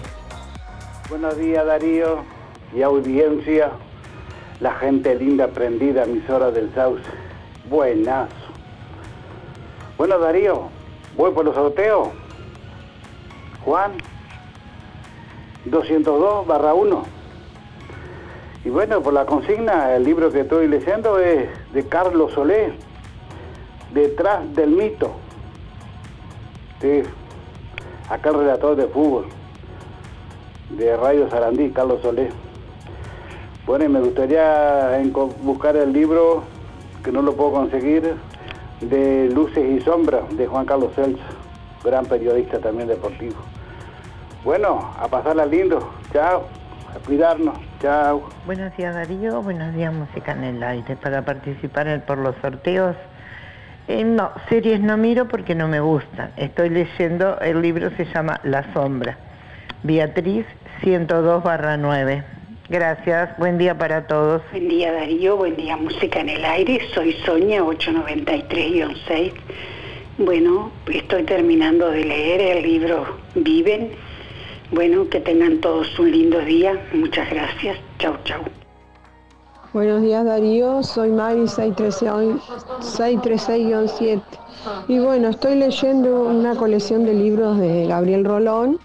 Buenos días Darío y audiencia. La gente linda prendida, horas del Sauce. Buenazo. Bueno Darío, voy por los sorteos. Juan 202 barra 1. Y bueno, por la consigna, el libro que estoy leyendo es de Carlos Solé, Detrás del mito. Sí, acá el relator de fútbol, de Radio Sarandí, Carlos Solé. Bueno, y me gustaría buscar el libro, que no lo puedo conseguir, de Luces y Sombras, de Juan Carlos Celso, gran periodista también deportivo. Bueno, a pasarla lindo. Chao a cuidarnos. Chao. Buenos días Darío, buenos días Música en el Aire. Para participar por los sorteos, eh, no, series no miro porque no me gustan. Estoy leyendo, el libro se llama La Sombra. Beatriz 102 barra 9. Gracias, buen día para todos. Buen día Darío, buen día Música en el Aire. Soy Sonia 893-6. Bueno, estoy terminando de leer el libro Viven Bueno, que tengan todos un lindo día. Muchas gracias. Chau, chau. Buenos días Darío, soy Mari 636-7 y bueno, estoy leyendo una colección de libros de Gabriel Rolón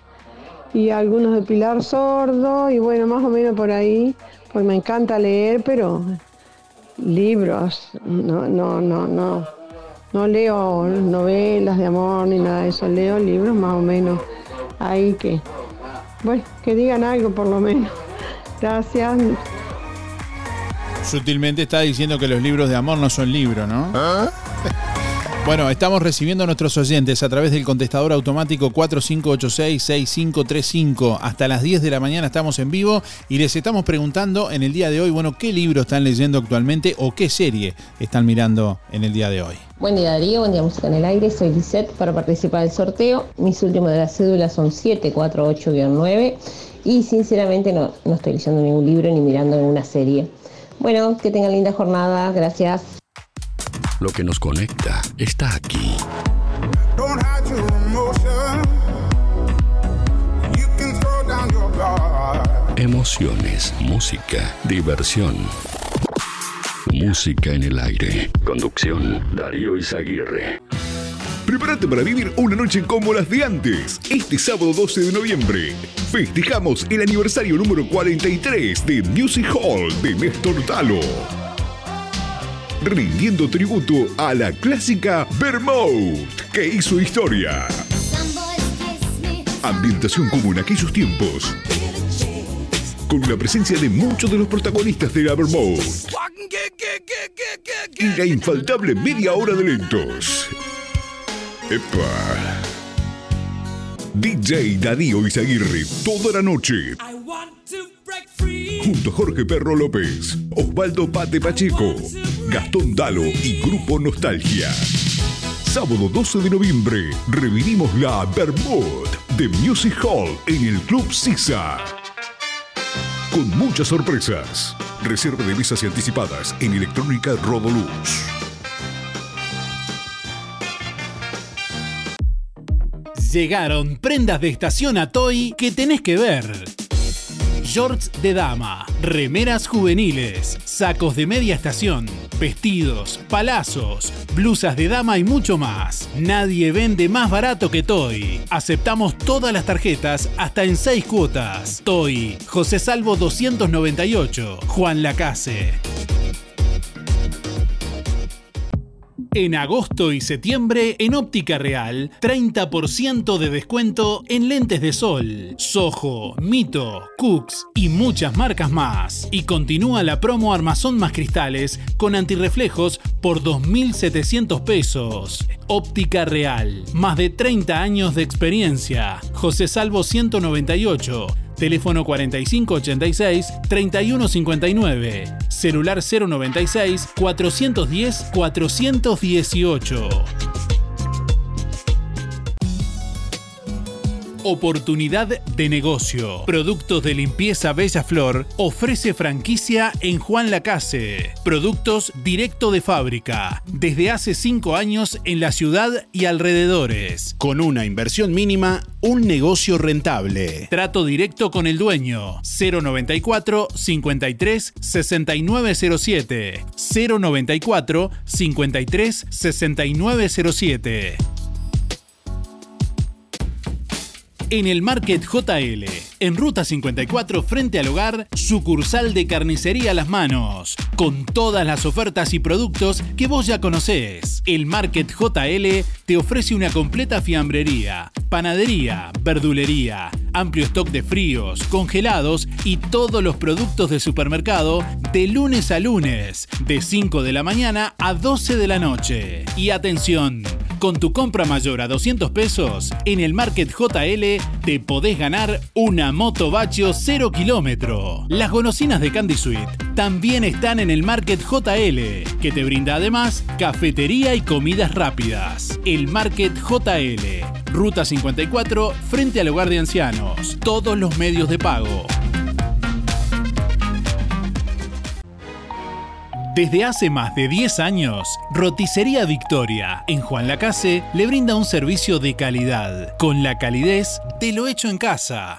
y algunos de Pilar Sordo y bueno, más o menos por ahí, pues me encanta leer, pero libros, no, no, no, no, no leo novelas de amor ni nada de eso, leo libros más o menos ahí que, bueno, que digan algo por lo menos. Gracias. Sutilmente está diciendo que los libros de amor no son libros, ¿no? Bueno, estamos recibiendo a nuestros oyentes a través del contestador automático 4586-6535. Hasta las 10 de la mañana estamos en vivo y les estamos preguntando en el día de hoy, bueno, qué libro están leyendo actualmente o qué serie están mirando en el día de hoy. Buen día Darío, buen día Música en el Aire, soy Lisette para participar del sorteo. Mis últimos de las cédulas son 748-9 y sinceramente no, no estoy leyendo ningún libro ni mirando ninguna serie. Bueno, que tengan linda jornada, gracias. Lo que nos conecta está aquí. Emociones, música, diversión. Música en el aire. Conducción, Darío Izaguirre. Prepárate para vivir una noche como las de antes. Este sábado 12 de noviembre festejamos el aniversario número 43 de Music Hall de Néstor Talo. Rindiendo tributo a la clásica Vermouth, que hizo historia. Ambientación como en aquellos tiempos. Con la presencia de muchos de los protagonistas de la Vermouth. Y la infaltable media hora de lentos. Epa. DJ Darío Izaguirre toda la noche. Junto a Jorge Perro López, Osvaldo Pate Pacheco, Gastón Dalo y Grupo Nostalgia. Sábado 12 de noviembre revivimos la Bermud de Music Hall en el Club Sisa. Con muchas sorpresas. Reserva de mesas y anticipadas en Electrónica Rodoluz. Llegaron prendas de estación a Toy que tenés que ver. Shorts de dama, remeras juveniles, sacos de media estación, vestidos, palazos, blusas de dama y mucho más. Nadie vende más barato que Toy. Aceptamos todas las tarjetas hasta en 6 cuotas. Toy, José Salvo 298, Juan Lacase. En agosto y septiembre, en Óptica Real, 30% de descuento en lentes de sol, Soho, Mito, Cooks y muchas marcas más. Y continúa la promo Armazón más cristales con antirreflejos por 2.700 pesos. Óptica Real, más de 30 años de experiencia. José Salvo 198. Teléfono 4586-3159. Celular 096-410-418. Oportunidad de negocio. Productos de limpieza Bella Flor ofrece franquicia en Juan Lacase. Productos directo de fábrica. Desde hace 5 años en la ciudad y alrededores. Con una inversión mínima, un negocio rentable. Trato directo con el dueño. 094 53 6907. 094 53 6907. En el Market JL, en Ruta 54 frente al hogar, sucursal de carnicería Las Manos, con todas las ofertas y productos que vos ya conocés. El Market JL te ofrece una completa fiambrería, panadería, verdulería, amplio stock de fríos, congelados y todos los productos de supermercado de lunes a lunes, de 5 de la mañana a 12 de la noche. Y atención, con tu compra mayor a 200 pesos, en el Market JL te podés ganar una moto Bachio 0 kilómetro. Las golosinas de Candy Sweet también están en el Market JL, que te brinda además cafetería y comidas rápidas. El Market JL, Ruta 54, frente al hogar de ancianos. Todos los medios de pago. Desde hace más de 10 años, Roticería Victoria en Juan Lacase le brinda un servicio de calidad, con la calidez de lo hecho en casa.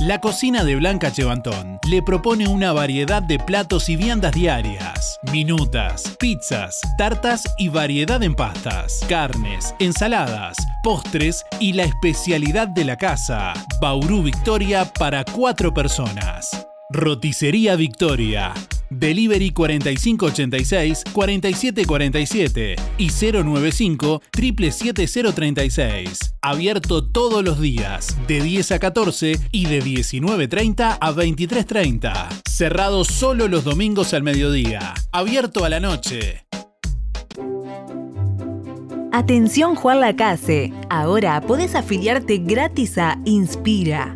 La cocina de Blanca Chevantón le propone una variedad de platos y viandas diarias, minutas, pizzas, tartas y variedad en pastas, carnes, ensaladas, postres y la especialidad de la casa, Bauru Victoria para cuatro personas. Roticería Victoria. Delivery 4586-4747 y 095-77036. Abierto todos los días, de 10 a 14 y de 19.30 a 23.30. Cerrado solo los domingos al mediodía. Abierto a la noche. Atención Juan Lacase, ahora podés afiliarte gratis a Inspira.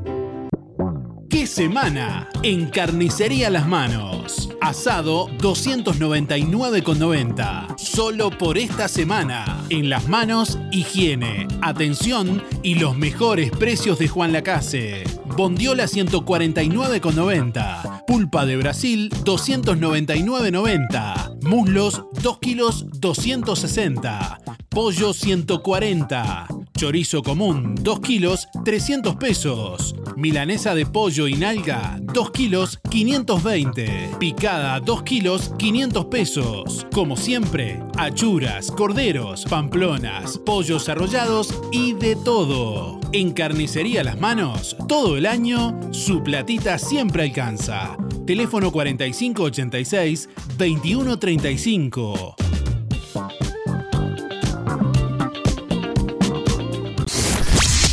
¡Qué semana! En Carnicería Las Manos. Asado 299,90. Solo por esta semana. En Las Manos, higiene, atención y los mejores precios de Juan Lacase. Bondiola 149,90. Pulpa de Brasil 299,90. Muslos 2 kilos 260. Pollo 140. Chorizo común 2 kilos 300 pesos. Milanesa de pollo y nalga 2 kilos 520. Picada 2 kilos 500 pesos. Como siempre, achuras, corderos, pamplonas, pollos arrollados y de todo. En Carnicería Las Manos, todo el año, su platita siempre alcanza. Teléfono 4586-2135.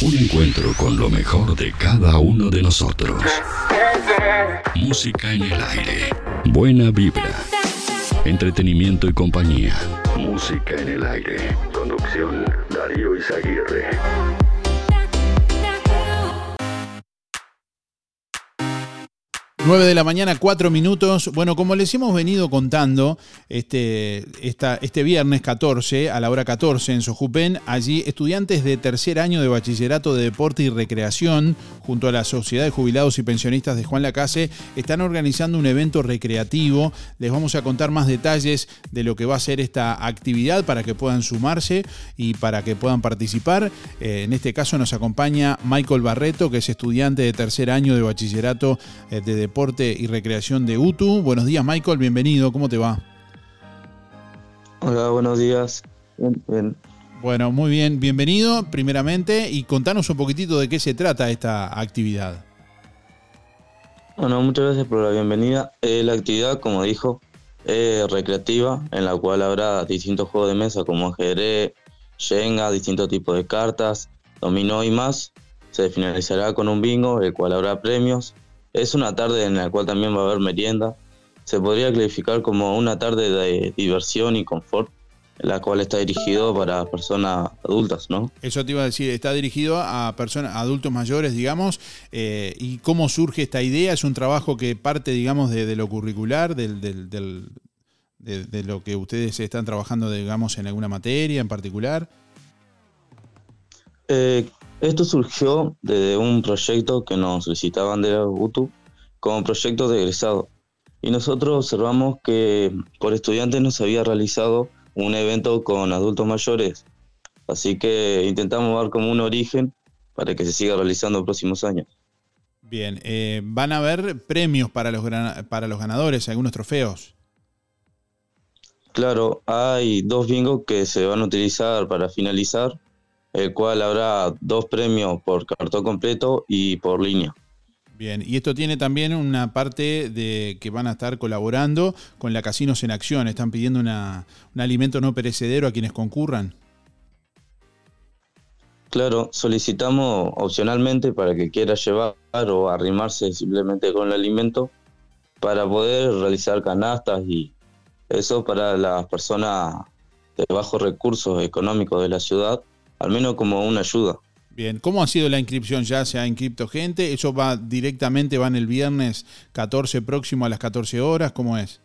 Un encuentro con lo mejor de cada uno de nosotros. Música en el aire. Buena vibra. Entretenimiento y compañía. Música en el aire. Conducción Darío Izaguirre. 9 de la mañana, 4 minutos. Bueno, como les hemos venido contando, este, esta, este viernes 14, a la hora 14 en Sojupen, allí estudiantes de tercer año de Bachillerato de Deporte y Recreación, junto a la Sociedad de Jubilados y Pensionistas de Juan Lacase, están organizando un evento recreativo. Les vamos a contar más detalles de lo que va a ser esta actividad para que puedan sumarse y para que puedan participar. Eh, en este caso nos acompaña Michael Barreto, que es estudiante de tercer año de Bachillerato eh, de Deporte y Recreación de UTU. Buenos días, Michael, bienvenido, ¿cómo te va? Hola, buenos días. Bien, bien. Bueno, muy bien, bienvenido primeramente y contanos un poquitito de qué se trata esta actividad. Bueno, muchas gracias por la bienvenida. Eh, la actividad, como dijo, es recreativa, en la cual habrá distintos juegos de mesa como ajedrez, Shenga, distintos tipos de cartas, dominó y más. Se finalizará con un bingo, el cual habrá premios, es una tarde en la cual también va a haber merienda. Se podría clasificar como una tarde de diversión y confort, la cual está dirigido para personas adultas, ¿no? Eso te iba a decir, está dirigido a personas, adultos mayores, digamos. Eh, ¿Y cómo surge esta idea? ¿Es un trabajo que parte, digamos, de, lo curricular, del, de, lo que ustedes están trabajando, digamos, en alguna materia en particular? Eh, esto surgió de un proyecto que nos solicitaban de UTU como proyecto de egresado. Y nosotros observamos que por estudiantes no se había realizado un evento con adultos mayores. Así que intentamos dar como un origen para que se siga realizando en próximos años. Bien, eh, van a haber premios para los, para los ganadores, algunos trofeos. Claro, hay dos bingos que se van a utilizar para finalizar el cual habrá dos premios por cartón completo y por línea. Bien, y esto tiene también una parte de que van a estar colaborando con la Casinos en Acción. Están pidiendo un alimento no perecedero a quienes concurran. Claro, solicitamos opcionalmente para que quiera llevar o arrimarse simplemente con el alimento para poder realizar canastas y eso para las personas de bajos recursos económicos de la ciudad al menos como una ayuda. Bien, ¿cómo ha sido la inscripción? ¿Ya se ha inscrito gente? ¿Eso va directamente, va en el viernes 14 próximo a las 14 horas? ¿Cómo es?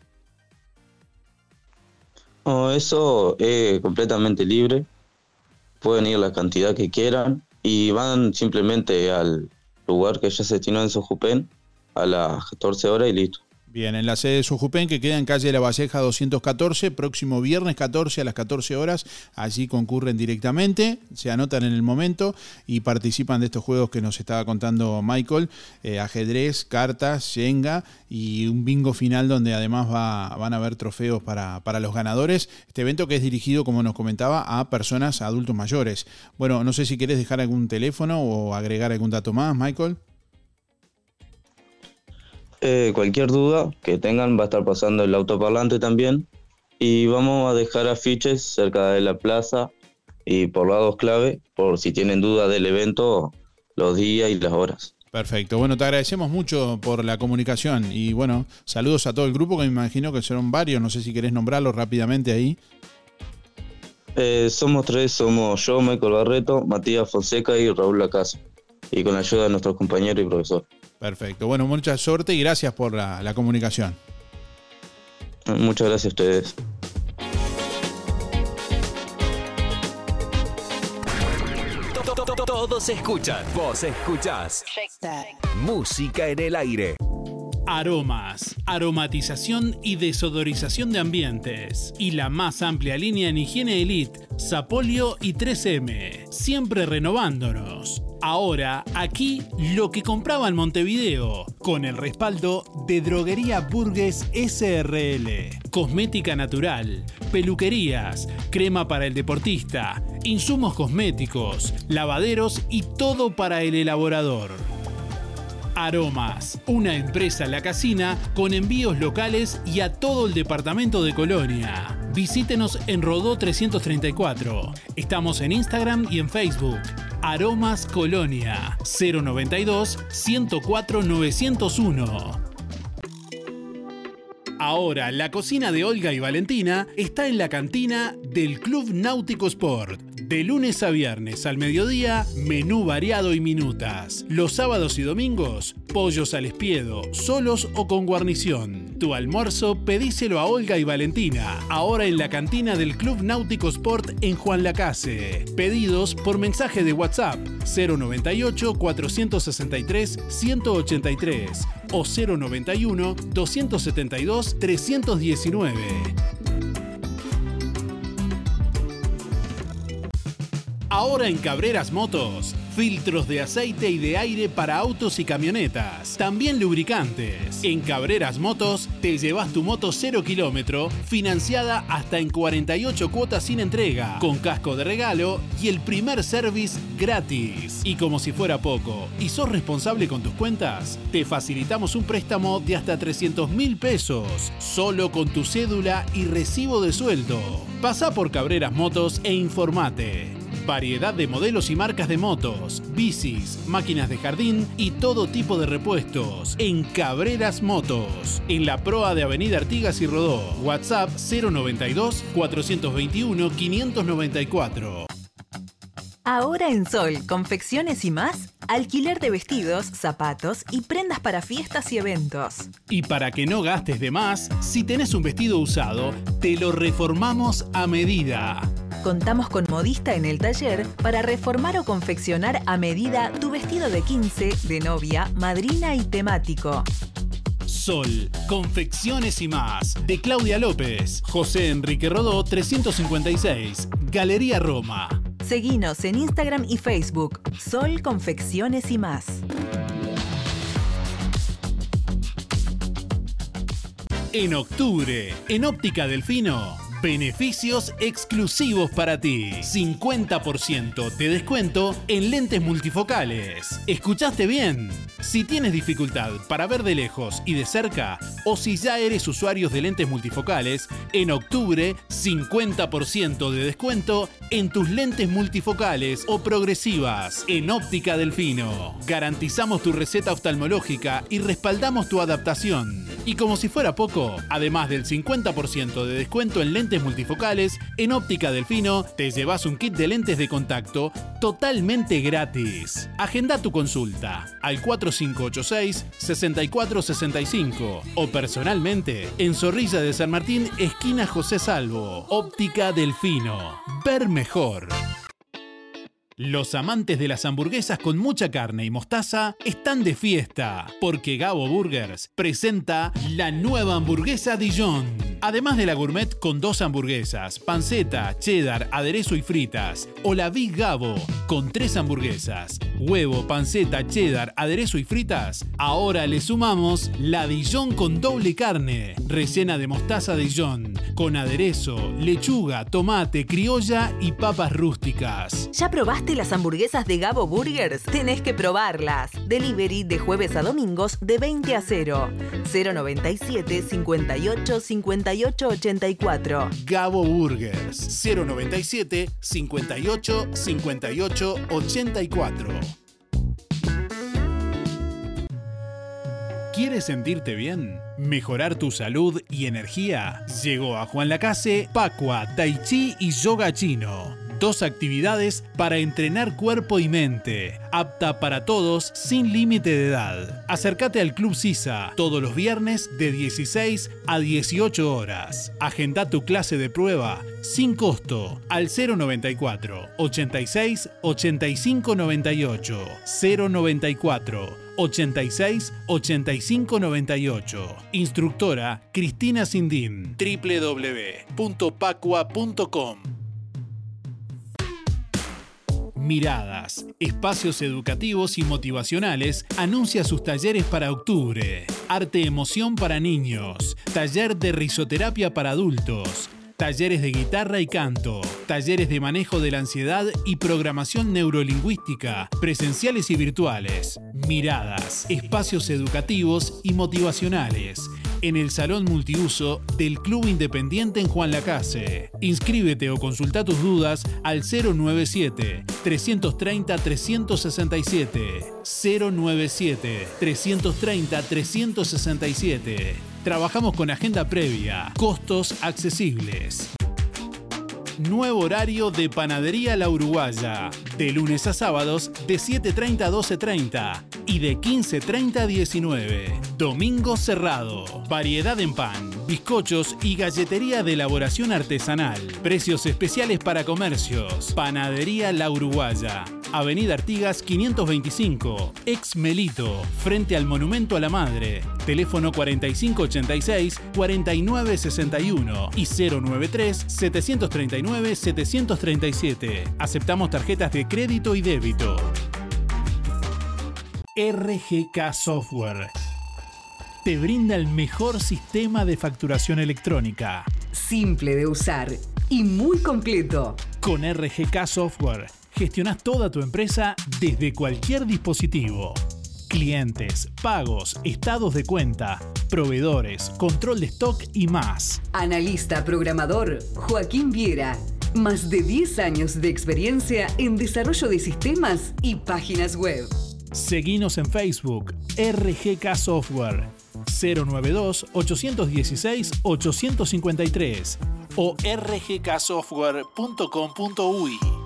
No, eso es completamente libre. Pueden ir la cantidad que quieran y van simplemente al lugar que ya se destinó en Sojupen a las 14 horas y listo. Bien, en la sede de Sojupen, que queda en calle la Valleja 214, próximo viernes 14 a las 14 horas, allí concurren directamente, se anotan en el momento y participan de estos juegos que nos estaba contando Michael, eh, ajedrez, cartas, Shenga y un bingo final donde además va, van a haber trofeos para, para los ganadores. Este evento que es dirigido, como nos comentaba, a personas, adultos mayores. Bueno, no sé si querés dejar algún teléfono o agregar algún dato más, Michael. Eh, cualquier duda que tengan va a estar pasando el autoparlante también y vamos a dejar afiches cerca de la plaza y por lados clave por si tienen duda del evento, los días y las horas. Perfecto, bueno, te agradecemos mucho por la comunicación y bueno, saludos a todo el grupo que me imagino que serán varios, no sé si querés nombrarlos rápidamente ahí. Eh, somos tres, somos yo, Michael Barreto, Matías Fonseca y Raúl Lacaso, y con la ayuda de nuestros compañeros y profesores. Perfecto. Bueno, mucha suerte y gracias por la, la comunicación. Muchas gracias a ustedes. Todos escuchan, vos escuchás. Música en el aire. Aromas, aromatización y desodorización de ambientes. Y la más amplia línea en higiene elite, Sapolio y 3M. Siempre renovándonos. Ahora, aquí lo que compraba en Montevideo, con el respaldo de Droguería Burgues SRL. Cosmética natural, peluquerías, crema para el deportista, insumos cosméticos, lavaderos y todo para el elaborador. Aromas, una empresa La Casina con envíos locales y a todo el departamento de Colonia. Visítenos en Rodó 334. Estamos en Instagram y en Facebook. Aromas Colonia 092 104 901. Ahora, la cocina de Olga y Valentina está en la cantina del Club Náutico Sport. De lunes a viernes al mediodía, menú variado y minutas. Los sábados y domingos, pollos al espiedo, solos o con guarnición. Tu almuerzo pedíselo a Olga y Valentina, ahora en la cantina del Club Náutico Sport en Juan Lacase. Pedidos por mensaje de WhatsApp 098 463 183 o 091 272 319. Ahora en Cabreras Motos, filtros de aceite y de aire para autos y camionetas, también lubricantes. En Cabreras Motos te llevas tu moto 0 kilómetro, financiada hasta en 48 cuotas sin entrega, con casco de regalo y el primer service gratis. Y como si fuera poco, y sos responsable con tus cuentas, te facilitamos un préstamo de hasta 300 mil pesos, solo con tu cédula y recibo de sueldo. Pasa por Cabreras Motos e informate. Variedad de modelos y marcas de motos, bicis, máquinas de jardín y todo tipo de repuestos en Cabreras Motos, en la proa de Avenida Artigas y Rodó. WhatsApp 092 421 594. Ahora en Sol, confecciones y más, alquiler de vestidos, zapatos y prendas para fiestas y eventos. Y para que no gastes de más, si tenés un vestido usado, te lo reformamos a medida. Contamos con modista en el taller para reformar o confeccionar a medida tu vestido de 15, de novia, madrina y temático. Sol, confecciones y más, de Claudia López, José Enrique Rodó 356, Galería Roma. Seguinos en Instagram y Facebook, Sol Confecciones y más. En octubre, en Óptica Delfino, beneficios exclusivos para ti. 50% de descuento en lentes multifocales. ¿Escuchaste bien? Si tienes dificultad para ver de lejos y de cerca, o si ya eres usuario de lentes multifocales, en octubre 50% de descuento en tus lentes multifocales o progresivas en Óptica Delfino. Garantizamos tu receta oftalmológica y respaldamos tu adaptación. Y como si fuera poco, además del 50% de descuento en lentes multifocales, en Óptica Delfino te llevas un kit de lentes de contacto totalmente gratis. Agenda tu consulta al 4586-6465 o personalmente en Zorrilla de San Martín, esquina José Salvo. Óptica Delfino. Ver mejor. Los amantes de las hamburguesas con mucha carne y mostaza están de fiesta, porque Gabo Burgers presenta la nueva hamburguesa Dijon. Además de la gourmet con dos hamburguesas, panceta, cheddar, aderezo y fritas, o la Big Gabo con tres hamburguesas, huevo, panceta, cheddar, aderezo y fritas, ahora le sumamos la Dijon con doble carne, rellena de mostaza Dijon, con aderezo, lechuga, tomate, criolla y papas rústicas. ¿Ya probaste las hamburguesas de Gabo Burgers? Tenés que probarlas. Delivery de jueves a domingos de 20 a 0. 097 58 58 84. Gabo Burgers 097 58 58 84. ¿Quieres sentirte bien? ¿Mejorar tu salud y energía? Llegó a Juan Lacase, Pacua, Tai Chi y Yoga Chino. Dos actividades para entrenar cuerpo y mente, apta para todos sin límite de edad. Acércate al Club Sisa todos los viernes de 16 a 18 horas. Agenda tu clase de prueba sin costo al 094 86 85 98 094 86 85 98. Instructora Cristina Sindín. www.pacua.com. Miradas, espacios educativos y motivacionales, anuncia sus talleres para octubre. Arte emoción para niños, taller de risoterapia para adultos, talleres de guitarra y canto, talleres de manejo de la ansiedad y programación neurolingüística, presenciales y virtuales. Miradas, espacios educativos y motivacionales en el Salón Multiuso del Club Independiente en Juan Lacase. Inscríbete o consulta tus dudas al 097 330 367 097 330 367. Trabajamos con agenda previa, costos accesibles. Nuevo horario de Panadería La Uruguaya. De lunes a sábados de 7.30 a 12.30 y de 15.30 a 19. Domingo cerrado. Variedad en pan, bizcochos y galletería de elaboración artesanal. Precios especiales para comercios. Panadería La Uruguaya. Avenida Artigas 525, ex Melito, frente al Monumento a la Madre. Teléfono 4586-4961 y 093-739-737. Aceptamos tarjetas de crédito y débito. RGK Software te brinda el mejor sistema de facturación electrónica. Simple de usar y muy completo. Con RGK Software gestionas toda tu empresa desde cualquier dispositivo. Clientes, pagos, estados de cuenta, proveedores, control de stock y más. Analista programador Joaquín Viera. Más de 10 años de experiencia en desarrollo de sistemas y páginas web. Seguinos en Facebook, RGK Software, 092-816-853 o rgksoftware.com.uy.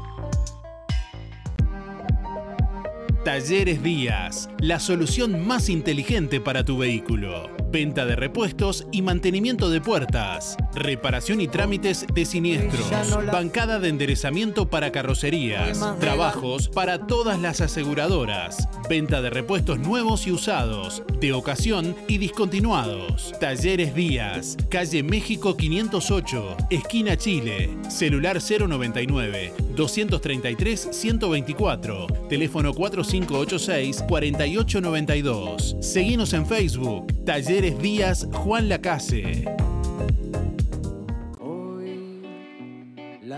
Talleres Díaz, la solución más inteligente para tu vehículo. Venta de repuestos y mantenimiento de puertas. Reparación y trámites de siniestros. Bancada de enderezamiento para carrocerías. Trabajos para todas las aseguradoras. Venta de repuestos nuevos y usados. De ocasión y discontinuados. Talleres Díaz. Calle México 508. Esquina Chile. Celular 099 233 124. Teléfono 4586 4892. Seguinos en Facebook. Talleres Díaz Juan Lacase.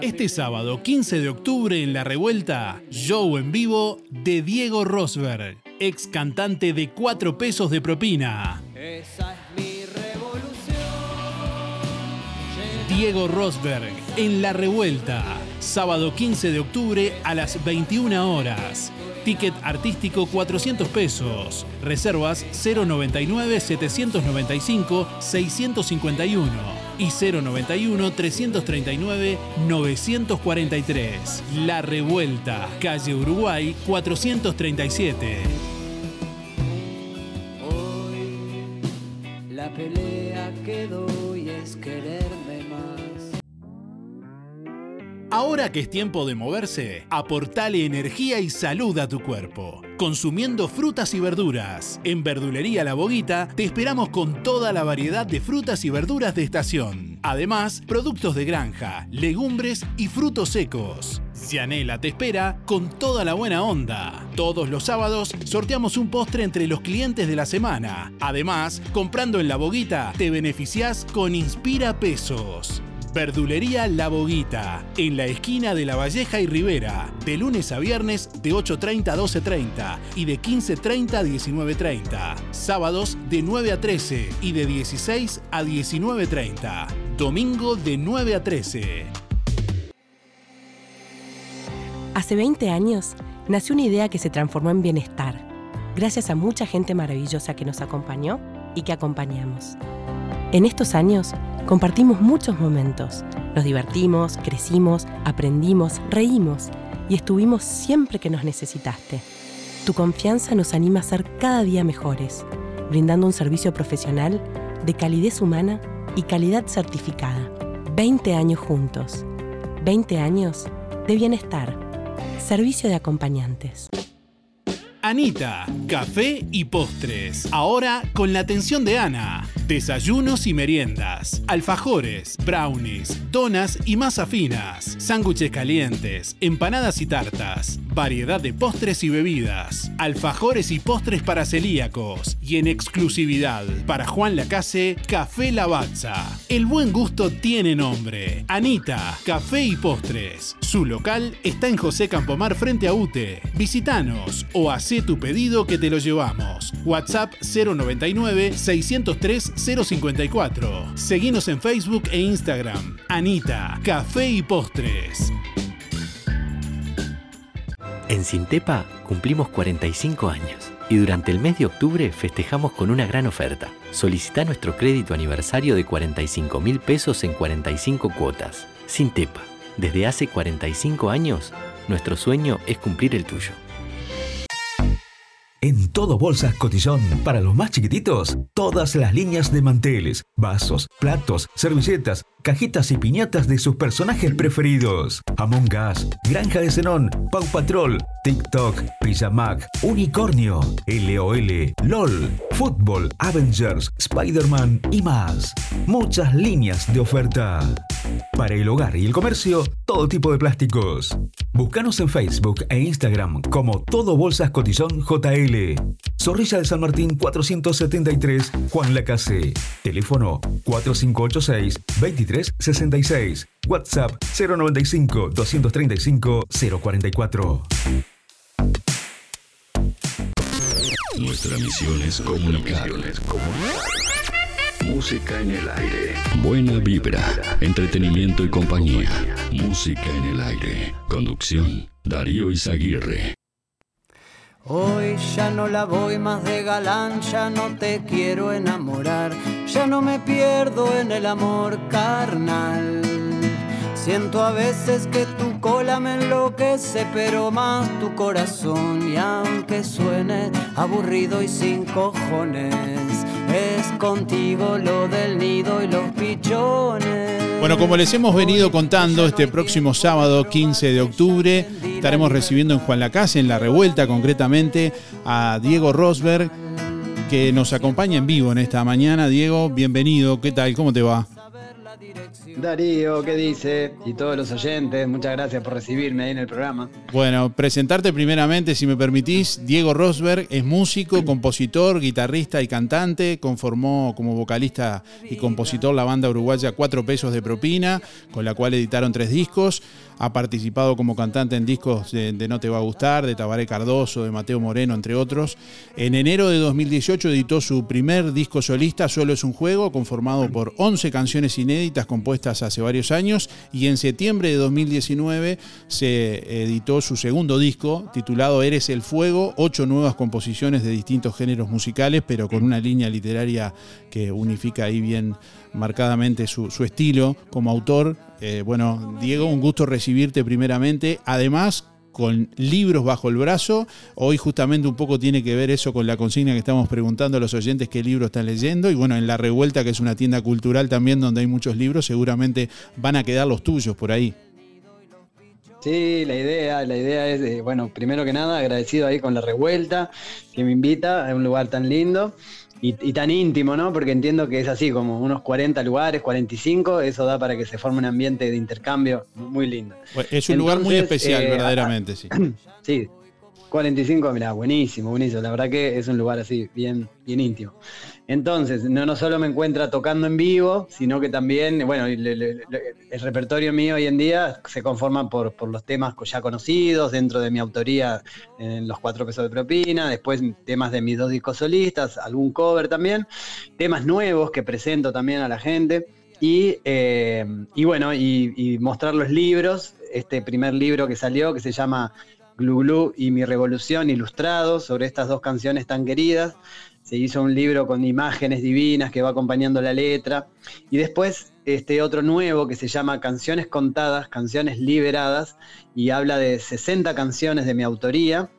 Este sábado 15 de octubre en La Revuelta, show en vivo de Diego Rosberg, ex cantante de 4 pesos de propina. Esa es mi revolución. Diego Rosberg en La Revuelta, sábado 15 de octubre a las 21 horas. Ticket artístico 400 pesos. Reservas 099 795 651 y 091 339 943. La Revuelta, calle Uruguay 437. Ahora que es tiempo de moverse, aportale energía y salud a tu cuerpo. Consumiendo frutas y verduras. En Verdulería La Boguita te esperamos con toda la variedad de frutas y verduras de estación. Además, productos de granja, legumbres y frutos secos. Cianela te espera con toda la buena onda. Todos los sábados sorteamos un postre entre los clientes de la semana. Además, comprando en La Boguita te beneficiás con Inspira Pesos. Verdulería La Boguita, en la esquina de La Valleja y Rivera, de lunes a viernes de 8.30 a 12.30 y de 15.30 a 19.30. Sábados de 9 a 13 y de 16 a 19.30. Domingo de 9 a 13. Hace 20 años nació una idea que se transformó en bienestar, gracias a mucha gente maravillosa que nos acompañó y que acompañamos. En estos años compartimos muchos momentos, nos divertimos, crecimos, aprendimos, reímos y estuvimos siempre que nos necesitaste. Tu confianza nos anima a ser cada día mejores, brindando un servicio profesional de calidez humana y calidad certificada. 20 años juntos. 20 años de bienestar. Servicio de acompañantes. Anita, café y postres. Ahora con la atención de Ana. Desayunos y meriendas, alfajores, brownies, donas y masa finas, sándwiches calientes, empanadas y tartas, variedad de postres y bebidas, alfajores y postres para celíacos y en exclusividad para Juan Lacase, Café Lavazza. El buen gusto tiene nombre. Anita, café y postres. Su local está en José Campomar frente a UTE. Visítanos o haz tu pedido que te lo llevamos. WhatsApp 099 603 054. Seguinos en Facebook e Instagram. Anita, Café y Postres. En Sintepa cumplimos 45 años y durante el mes de octubre festejamos con una gran oferta. Solicita nuestro crédito aniversario de 45 mil pesos en 45 cuotas. Sintepa, desde hace 45 años, nuestro sueño es cumplir el tuyo. En todo Bolsas Cotillón, para los más chiquititos, todas las líneas de manteles, vasos, platos, servilletas, cajitas y piñatas de sus personajes preferidos. Among Us, Granja de Zenón, Pau Patrol, TikTok, Pijamac, Unicornio, LOL, LOL, Fútbol, Avengers, Spider-Man y más. Muchas líneas de oferta. Para el hogar y el comercio, todo tipo de plásticos. Búscanos en Facebook e Instagram como Todo Bolsas Cotillón JL. Zorrilla de San Martín 473, Juan Lacase. Teléfono 4586-2366. WhatsApp 095-235-044. Nuestra misión es comunicar. Música en el aire. Buena vibra, entretenimiento y compañía. Música en el aire. Conducción, Darío Izaguirre. Hoy ya no la voy más de galán, ya no te quiero enamorar, ya no me pierdo en el amor carnal. Siento a veces que tu cola me enloquece, pero más tu corazón. Y aunque suene aburrido y sin cojones, es contigo lo del nido y los pichones. Bueno, como les hemos venido contando, este próximo sábado 15 de octubre estaremos recibiendo en Juan Lacase, en La Revuelta concretamente, a Diego Rosberg, que nos acompaña en vivo en esta mañana. Diego, bienvenido, ¿qué tal? ¿Cómo te va? Darío, ¿qué dice? Y todos los oyentes, muchas gracias por recibirme ahí en el programa. Bueno, presentarte primeramente, si me permitís. Diego Rosberg es músico, compositor, guitarrista y cantante. Conformó como vocalista y compositor la banda uruguaya Cuatro Pesos de Propina, con la cual editaron tres discos. Ha participado como cantante en discos de, No Te Va a Gustar, de Tabaré Cardoso, de Mateo Moreno, entre otros. En enero de 2018 editó su primer disco solista, Solo es un juego, conformado por 11 canciones inéditas compuestas hace varios años y en septiembre de 2019 se editó su segundo disco titulado Eres el Fuego, ocho nuevas composiciones de distintos géneros musicales, pero con una línea literaria que unifica ahí bien marcadamente su, estilo como autor. Eh, bueno, Diego, un gusto recibirte primeramente. Además, con libros bajo el brazo. Hoy justamente un poco tiene que ver eso con la consigna que estamos preguntando a los oyentes qué libro están leyendo. Y bueno, en La Revuelta, que es una tienda cultural también donde hay muchos libros, seguramente van a quedar los tuyos por ahí. Sí, la idea, la idea es, bueno, primero que nada, agradecido ahí con La Revuelta, que me invita a un lugar tan lindo. Y, y, tan íntimo, ¿no? Porque entiendo que es así, como unos 40 lugares, 45, eso da para que se forme un ambiente de intercambio muy lindo. Es un lugar muy especial, eh, verdaderamente, sí. [clears throat] Sí, 45, mira, buenísimo, buenísimo. La verdad que es un lugar así, bien, bien íntimo. Entonces, no, no solo me encuentra tocando en vivo, sino que también, bueno, el, repertorio mío hoy en día se conforma por, por, los temas ya conocidos, dentro de mi autoría en los cuatro pesos de propina, después temas de mis dos discos solistas, algún cover también, temas nuevos que presento también a la gente. Y, eh, y bueno, y mostrar los libros, este primer libro que salió que se llama Glu Glu y mi revolución ilustrado sobre estas dos canciones tan queridas. Se hizo un libro con imágenes divinas que va acompañando la letra. Y después este otro nuevo que se llama Canciones Contadas, Canciones Liberadas, y habla de 60 canciones de mi autoría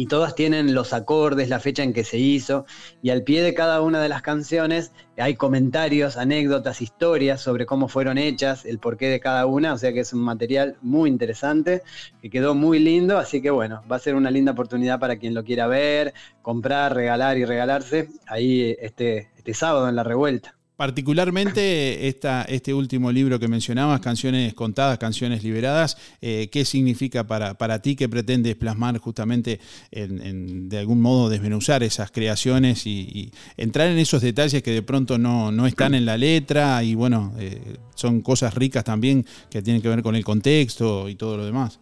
y todas tienen los acordes, la fecha en que se hizo, y al pie de cada una de las canciones hay comentarios, anécdotas, historias sobre cómo fueron hechas, el porqué de cada una, o sea que es un material muy interesante, que quedó muy lindo, así que bueno, va a ser una linda oportunidad para quien lo quiera ver, comprar, regalar y regalarse ahí este, este sábado en la revuelta. Particularmente esta, este último libro que mencionabas, Canciones Contadas, Canciones Liberadas, eh, ¿qué significa para, para ti? ¿Qué pretendes plasmar justamente en, de algún modo desmenuzar esas creaciones y, y, entrar en esos detalles que de pronto no, no están en la letra y bueno, eh, son cosas ricas también que tienen que ver con el contexto y todo lo demás?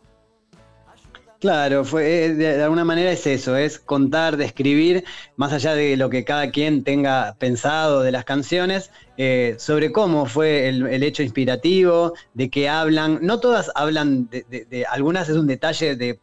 Claro, fue, de alguna manera es eso, es contar, describir, más allá de lo que cada quien tenga pensado de las canciones, eh, sobre cómo fue el, el, hecho inspirativo, de qué hablan. No todas hablan, de, de, de, algunas es un detalle de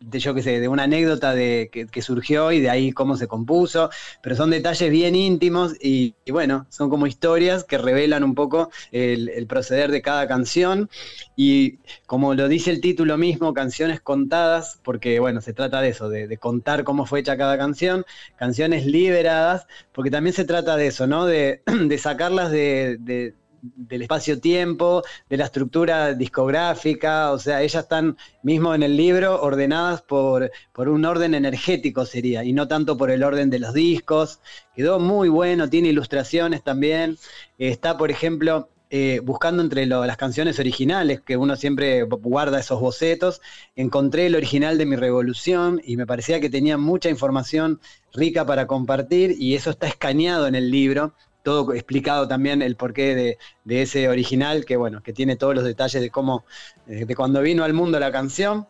de yo qué sé, de una anécdota de, que, que, surgió y de ahí cómo se compuso, pero son detalles bien íntimos y, bueno, son como historias que revelan un poco el, proceder de cada canción y como lo dice el título mismo, canciones contadas, porque bueno, se trata de eso, de, de contar cómo fue hecha cada canción, canciones liberadas, porque también se trata de eso, ¿no? De, [clears throat] de sacarlas de del espacio-tiempo, de la estructura discográfica, o sea, ellas están mismo en el libro ordenadas por, por un orden energético sería, y no tanto por el orden de los discos. Quedó muy bueno, tiene ilustraciones también. Está, por ejemplo, eh, buscando entre las canciones originales, que uno siempre guarda esos bocetos, encontré el original de Mi Revolución y me parecía que tenía mucha información rica para compartir y eso está escaneado en el libro todo explicado también el porqué de, de, ese original, que bueno, que tiene todos los detalles de cómo, de cuando vino al mundo la canción.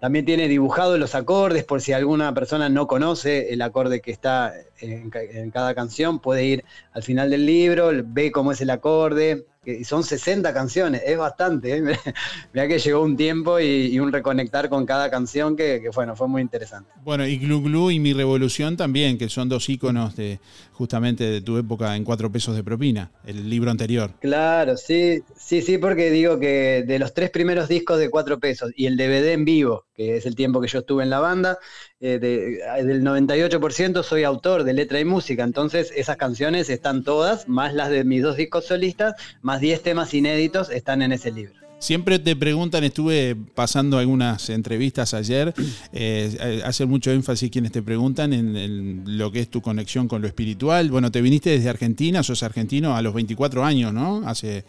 También tiene dibujado los acordes, por si alguna persona no conoce el acorde que está en, en cada canción, puede ir al final del libro, ve cómo es el acorde, y son 60 canciones, es bastante. ¿eh? [laughs] Mira que llegó un tiempo y, y, un reconectar con cada canción que, que, bueno, fue muy interesante. Bueno, y Glu Glu y Mi Revolución también, que son dos íconos de justamente de tu época en cuatro pesos de propina, el libro anterior. Claro, sí, sí, sí, porque digo que de los tres primeros discos de cuatro pesos y el DVD en vivo, que es el tiempo que yo estuve en la banda, eh, de, del 98% soy autor de letra y música, entonces esas canciones están todas, más las de mis dos discos solistas, más 10 temas inéditos están en ese libro. Siempre te preguntan, estuve pasando algunas entrevistas ayer, eh, hace mucho énfasis quienes te preguntan en, lo que es tu conexión con lo espiritual. Bueno, te viniste desde Argentina, sos argentino a los 24 años, ¿no? Hace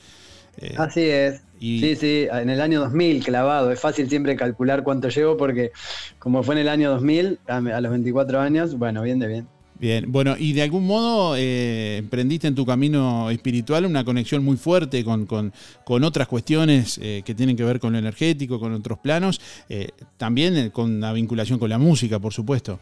eh, Así es. Y... Sí, sí, en el año 2000 clavado. Es fácil siempre calcular cuánto llevo porque como fue en el año 2000, a, a los 24 años, bueno, bien de bien. Bien, bueno, y de algún modo eh, emprendiste en tu camino espiritual una conexión muy fuerte con, con, con otras cuestiones eh, que tienen que ver con lo energético, con otros planos, eh, también con la vinculación con la música, por supuesto.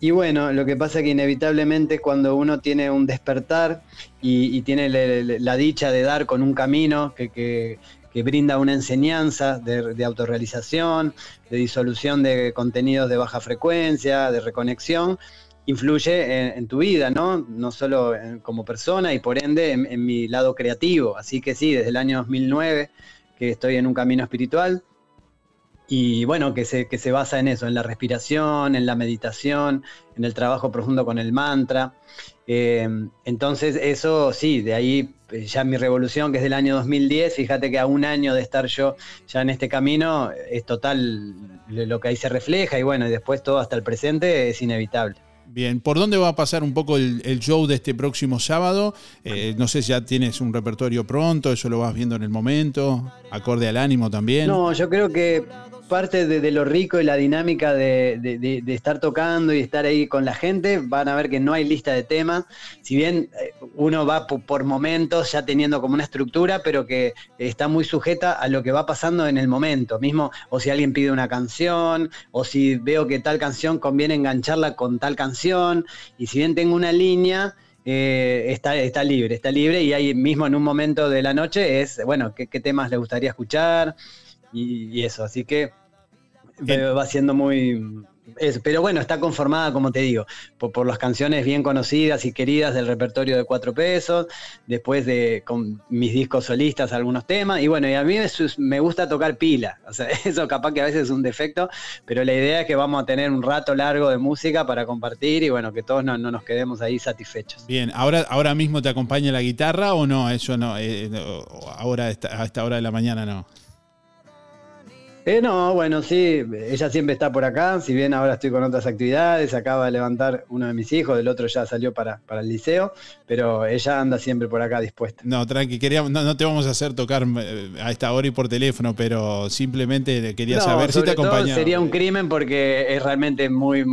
Y bueno, lo que pasa es que inevitablemente cuando uno tiene un despertar y, tiene la dicha de dar con un camino que, brinda una enseñanza de, autorrealización, de disolución de contenidos de baja frecuencia, de reconexión, influye en, tu vida, ¿no? No solo como persona y por ende en, en mi lado creativo. Así que sí, desde el año 2009 que estoy en un camino espiritual y bueno, que se, que se basa en eso, en la respiración, en la meditación, en el trabajo profundo con el mantra. Eh, entonces eso sí, de ahí eh, ya mi revolución, que es del año 2010, fíjate que a un año de estar yo ya en este camino, es total lo que ahí se refleja y bueno, y después todo hasta el presente es inevitable. Bien, ¿por dónde va a pasar un poco el, show de este próximo sábado? Eh, no sé si ya tienes un repertorio pronto, eso lo vas viendo en el momento, acorde al ánimo también. No, yo creo que parte de, lo rico y la dinámica de, estar tocando y estar ahí con la gente, van a ver que no hay lista de temas, si bien eh, uno va por, momentos ya teniendo como una estructura, pero que está muy sujeta a lo que va pasando en el momento. Mismo, o si alguien pide una canción, o si veo que tal canción conviene engancharla con tal canción, y si bien tengo una línea, eh, está, está libre, está libre. Y ahí mismo en un momento de la noche es, bueno, qué, qué temas le gustaría escuchar, y, eso, así que va siendo muy... pero bueno, está conformada, como te digo, por, las canciones bien conocidas y queridas del repertorio de cuatro pesos, después de con mis discos solistas algunos temas, y bueno, y a mí me gusta tocar pila, o sea, [laughs] eso capaz que a veces es un defecto, pero la idea es que vamos a tener un rato largo de música para compartir y bueno, que todos no, nos quedemos ahí satisfechos. Bien, ¿ahora, ahora mismo te acompaña la guitarra o no? Eso no, eh, ahora a esta hora de la mañana no. Eh, no, bueno, sí, ella siempre está por acá, si bien ahora estoy con otras actividades, acaba de levantar uno de mis hijos, el otro ya salió para, para el liceo, pero ella anda siempre por acá dispuesta. No, tranqui, queríamos, no, te vamos a hacer tocar eh, a esta hora y por teléfono, pero simplemente quería saber si te acompañaba. Sería un crimen porque es realmente muy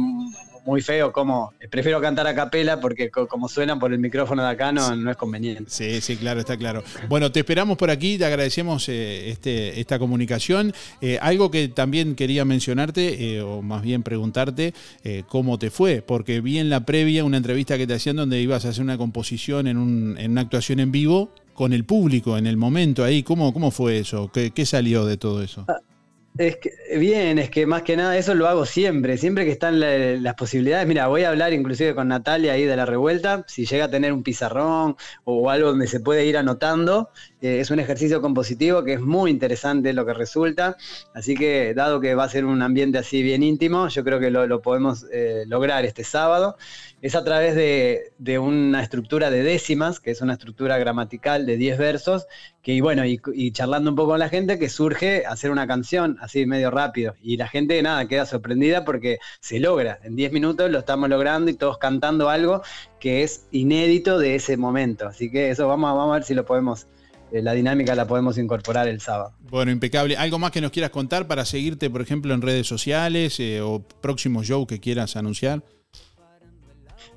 muy feo como prefiero cantar a capela porque como suenan por el micrófono de acá no, no es conveniente. Sí, sí, claro, está claro. Bueno, te esperamos por aquí, te agradecemos eh, este, esta comunicación. Eh, algo que también quería mencionarte, eh, o más bien preguntarte, cómo te fue, porque vi en la previa una entrevista que te hacían donde ibas a hacer una composición en, un, en una actuación en vivo con el público en el momento ahí. ¿Cómo, cómo fue eso? ¿Qué, qué salió de todo eso? Ah, es que, bien, es que más que nada eso lo hago siempre, siempre que están las posibilidades. Mira, voy a hablar inclusive con Natalia ahí de la revuelta, si llega a tener un pizarrón o algo donde se puede ir anotando, eh, es un ejercicio compositivo que es muy interesante lo que resulta, así que dado que va a ser un ambiente así bien íntimo, yo creo que lo, podemos eh, lograr este sábado es a través de, una estructura de décimas, que es una estructura gramatical de 10 versos, que y bueno, y, charlando un poco con la gente, que surge hacer una canción así medio rápido. Y la gente, nada, queda sorprendida porque se logra. En 10 minutos lo estamos logrando y todos cantando algo que es inédito de ese momento. Así que eso vamos, a ver si lo podemos eh, la dinámica la podemos incorporar el sábado. Bueno, impecable. ¿Algo más que nos quieras contar para seguirte, por ejemplo, en redes sociales eh, o próximo show que quieras anunciar?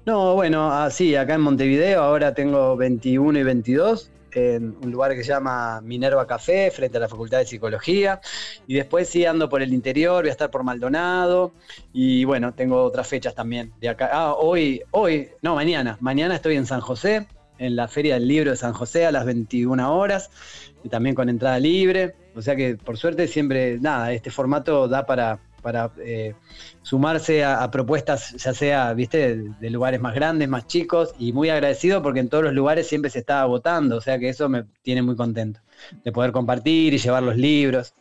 No, bueno, así, acá en Montevideo ahora tengo 21 y 22 en un lugar que se llama Minerva Café, frente a la Facultad de Psicología. Y después sí ando por el interior, voy a estar por Maldonado. Y bueno, tengo otras fechas también de acá. Ah, hoy, hoy, no, mañana. Mañana estoy en San José, en la Feria del Libro de San José a las 21 horas. Y también con entrada libre. O sea que por suerte siempre, nada, este formato da para, para eh, sumarse a, propuestas, ya sea, viste, de, lugares más grandes, más chicos, y muy agradecido porque en todos los lugares siempre se estaba votando, o sea que eso me tiene muy contento, de poder compartir y llevar los libros.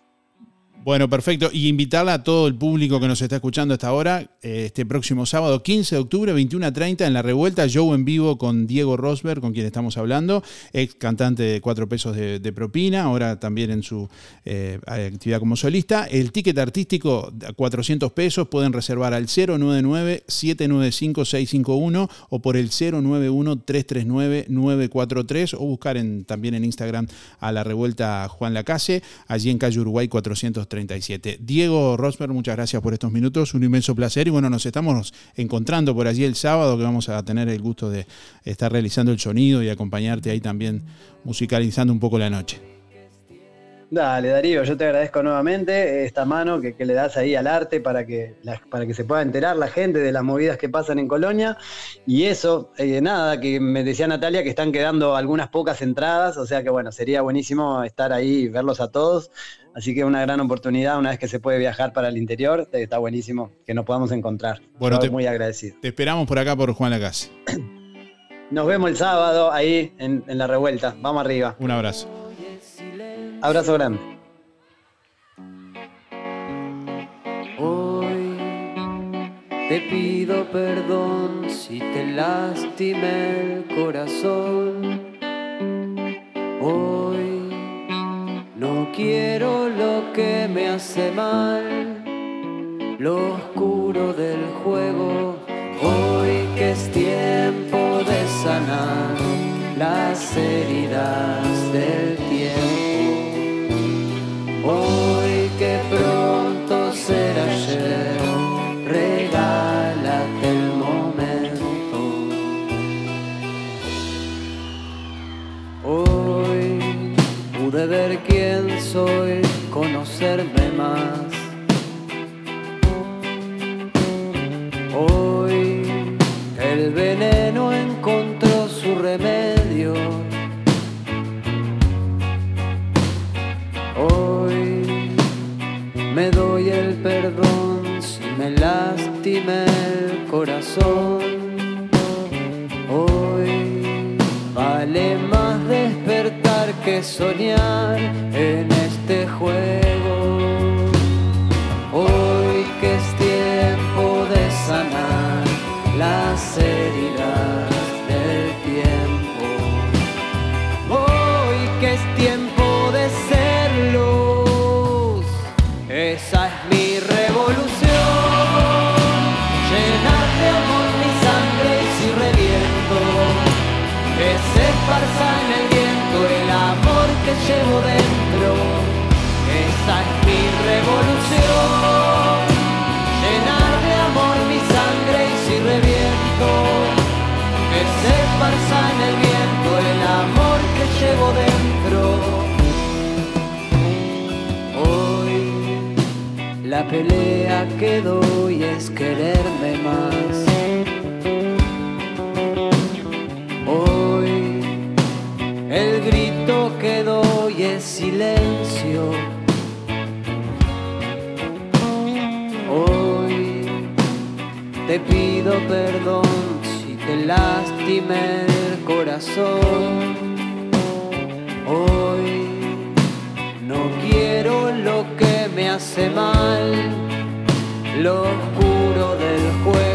Bueno, perfecto. Y invitarla a todo el público que nos está escuchando hasta ahora, eh, este próximo sábado 15 de octubre, 21 a 30, en la revuelta, show en vivo con Diego Rosberg, con quien estamos hablando, ex cantante de Cuatro Pesos de, propina, ahora también en su eh, actividad como solista. El ticket artístico, 400 pesos, pueden reservar al 099-795-651 o por el 091-339-943 o buscar en, también en Instagram a la revuelta Juan Lacase, allí en calle Uruguay 430. Diego Rosberg, muchas gracias por estos minutos, un inmenso placer y bueno, nos estamos encontrando por allí el sábado que vamos a tener el gusto de estar realizando el sonido y acompañarte ahí también musicalizando un poco la noche. Dale, Darío, yo te agradezco nuevamente esta mano que, que le das ahí al arte para que, para que se pueda enterar la gente de las movidas que pasan en Colonia. Y eso, eh, nada, que me decía Natalia que están quedando algunas pocas entradas, o sea que bueno, sería buenísimo estar ahí y verlos a todos. Así que una gran oportunidad, una vez que se puede viajar para el interior, está buenísimo que nos podamos encontrar. Bueno, Estoy te- muy agradecido. Te esperamos por acá por Juan Lacase. Nos vemos el sábado ahí en, en la revuelta. Vamos arriba. Un abrazo. Abrazo grande. Hoy te pido perdón si te lastimé el corazón. Hoy no quiero lo que me hace mal, lo oscuro del juego. Hoy que es tiempo de sanar las heridas del tiempo. Ver quién soy, conocerme más. Hoy el veneno encontró su remedio. Hoy me doy el perdón si me lastimé el corazón. Soñar en este juego. Pelea que doy es quererme más. Hoy el grito que doy es silencio. Hoy te pido perdón si te lastimé el corazón. Hoy no quiero lo que me hace mal, lo oscuro del juego.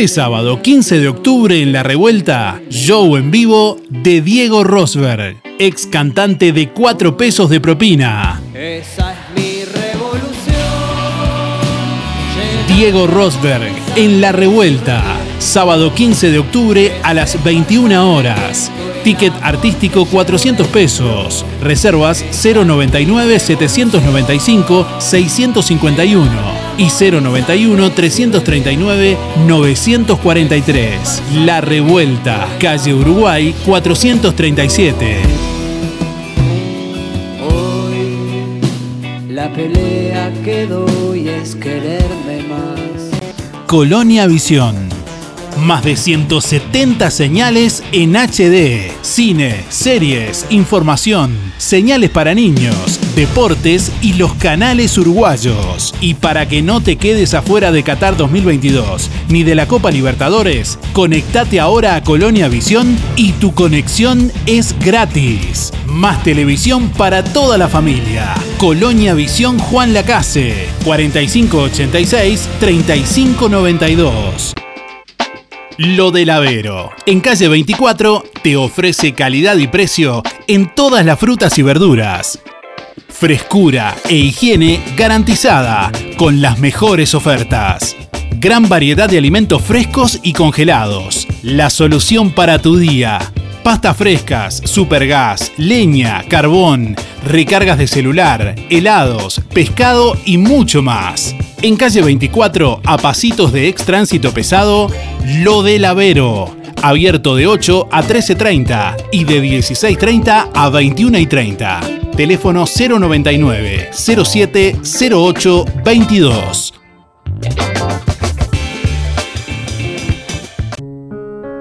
Este sábado 15 de octubre en La Revuelta, show en vivo de Diego Rosberg, ex cantante de 4 pesos de propina. Esa es mi revolución. Diego Rosberg en La Revuelta, sábado 15 de octubre a las 21 horas. Ticket artístico 400 pesos. Reservas 099 795 651 y 091 339 943. La Revuelta, calle Uruguay 437. La pelea que doy es quererme más. Colonia Visión. Más de 170 señales en HD. Cine, series, información, señales para niños, deportes y los canales uruguayos. Y para que no te quedes afuera de Qatar 2022 ni de la Copa Libertadores, conectate ahora a Colonia Visión y tu conexión es gratis. Más televisión para toda la familia. Colonia Visión Juan Lacase, 4586-3592. Lo del Avero. En calle 24 te ofrece calidad y precio en todas las frutas y verduras. Frescura e higiene garantizada con las mejores ofertas. Gran variedad de alimentos frescos y congelados. La solución para tu día. Pastas frescas, supergas, leña, carbón, recargas de celular, helados, pescado y mucho más. En calle 24, a pasitos de ex tránsito pesado, Lo del Avero. Abierto de 8 a 13.30 y de 16.30 a 21.30. Teléfono 099 07 08 22.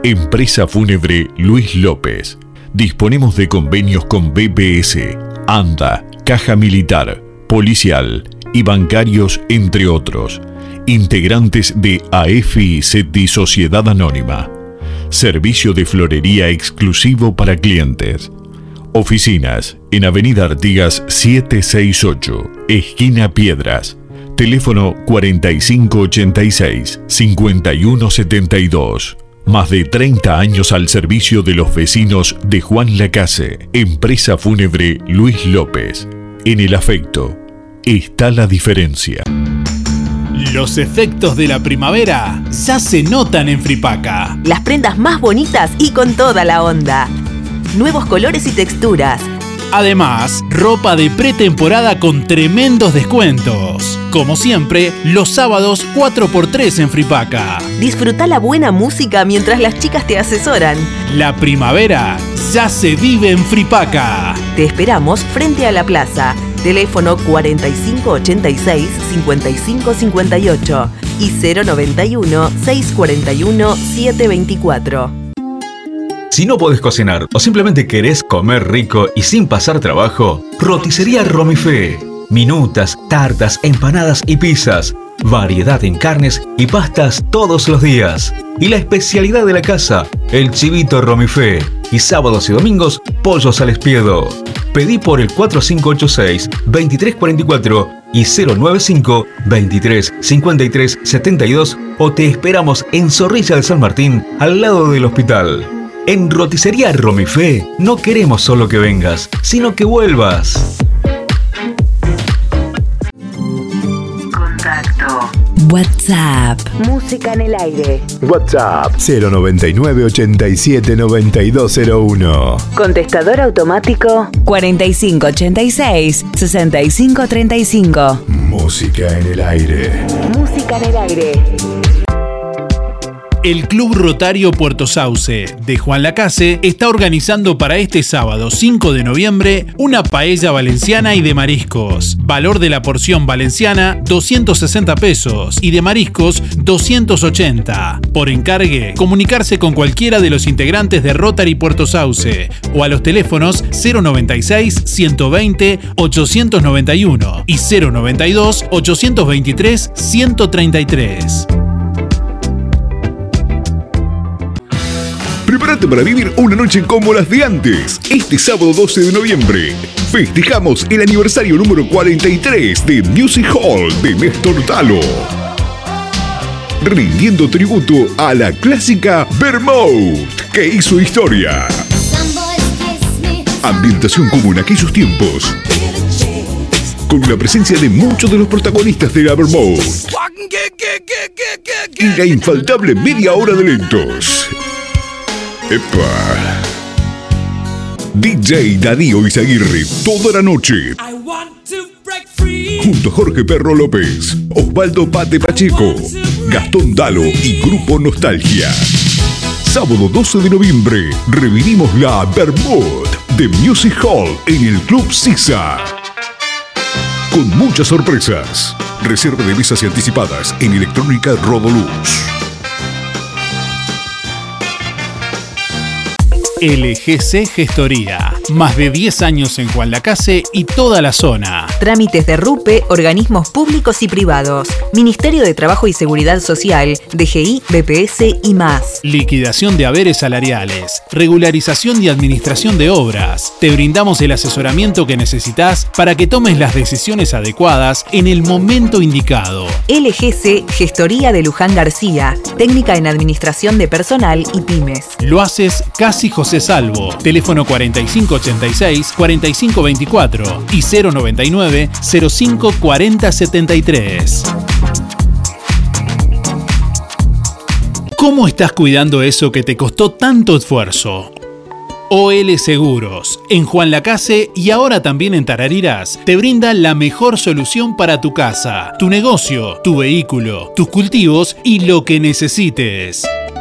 Empresa Fúnebre Luis López. Disponemos de convenios con BPS, ANDA, Caja Militar, Policial y bancarios, entre otros. Integrantes de AFI SETI Sociedad Anónima. Servicio de florería exclusivo para clientes. Oficinas en Avenida Artigas 768, esquina Piedras. Teléfono 4586-5172. Más de 30 años al servicio de los vecinos de Juan Lacase, Empresa Fúnebre Luis López. En el afecto está la diferencia. Los efectos de la primavera ya se notan en Fripaca. Las prendas más bonitas y con toda la onda. Nuevos colores y texturas. Además, ropa de pretemporada con tremendos descuentos. Como siempre, los sábados 4x3 en Fripaca. Disfruta la buena música mientras las chicas te asesoran. La primavera ya se vive en Fripaca. Te esperamos frente a la plaza. Teléfono 4586-5558 y 091-641-724. Si no podés cocinar o simplemente querés comer rico y sin pasar trabajo, roticería Romifé. Minutas, tartas, empanadas y pizzas. Variedad en carnes y pastas todos los días. Y la especialidad de la casa, el chivito Romifé. Y sábados y domingos, pollos al espiedo. Pedí por el 4586-2344 y 095-235372 o te esperamos en Zorrilla de San Martín, al lado del hospital. En Roticería Romifé no queremos solo que vengas, sino que vuelvas. Contacto. WhatsApp. Música en el aire. WhatsApp 099 87 9201. Contestador automático 4586 6535. Música en el aire. Música en el aire. El Club Rotario Puerto Sauce de Juan Lacase está organizando para este sábado 5 de noviembre una paella valenciana y de mariscos. Valor de la porción valenciana 260 pesos y de mariscos 280. Por encargue, comunicarse con cualquiera de los integrantes de Rotary Puerto Sauce o a los teléfonos 096 120 891 y 092 823 133. Prepárate para vivir una noche como las de antes. Este sábado 12 de noviembre festejamos el aniversario número 43 de Music Hall de Néstor Talo. Rindiendo tributo a la clásica Vermouth que hizo historia. Ambientación como en aquellos tiempos. Con la presencia de muchos de los protagonistas de la Vermouth. Y la infaltable media hora de lentos. Epa. DJ Darío Izaguirre toda la noche. Junto a Jorge Perro López, Osvaldo Pate Pacheco, Gastón Dalo y Grupo Nostalgia. Sábado 12 de noviembre, revivimos la Bermud de Music Hall en el Club Sisa. Con muchas sorpresas. Reserva de mesas y anticipadas en Electrónica Rodoluz. LGC Gestoría. Más de 10 años en Juan Lacase y toda la zona. Trámites de RUPE, organismos públicos y privados. Ministerio de Trabajo y Seguridad Social, DGI, BPS y más. Liquidación de haberes salariales. Regularización y administración de obras. Te brindamos el asesoramiento que necesitas para que tomes las decisiones adecuadas en el momento indicado. LGC Gestoría de Luján García. Técnica en Administración de Personal y Pymes. Lo haces casi José Salvo. Teléfono 4586-4524 y 099-054073. ¿Cómo estás cuidando eso que te costó tanto esfuerzo? OL Seguros, en Juan Lacase y ahora también en Tarariras, te brinda la mejor solución para tu casa, tu negocio, tu vehículo, tus cultivos y lo que necesites.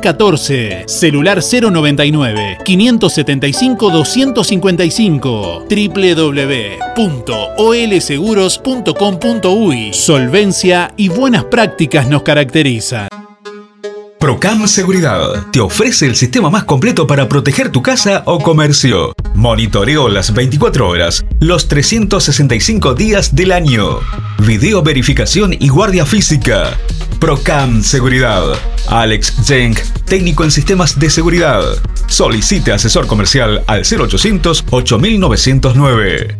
14 celular 099 575 255 www.olseguros.com.uy Solvencia y buenas prácticas nos caracterizan. Procam Seguridad te ofrece el sistema más completo para proteger tu casa o comercio. Monitoreo las 24 horas, los 365 días del año. Video verificación y guardia física. Procam Seguridad. Alex Jenk, técnico en sistemas de seguridad. Solicite asesor comercial al 0800 8909.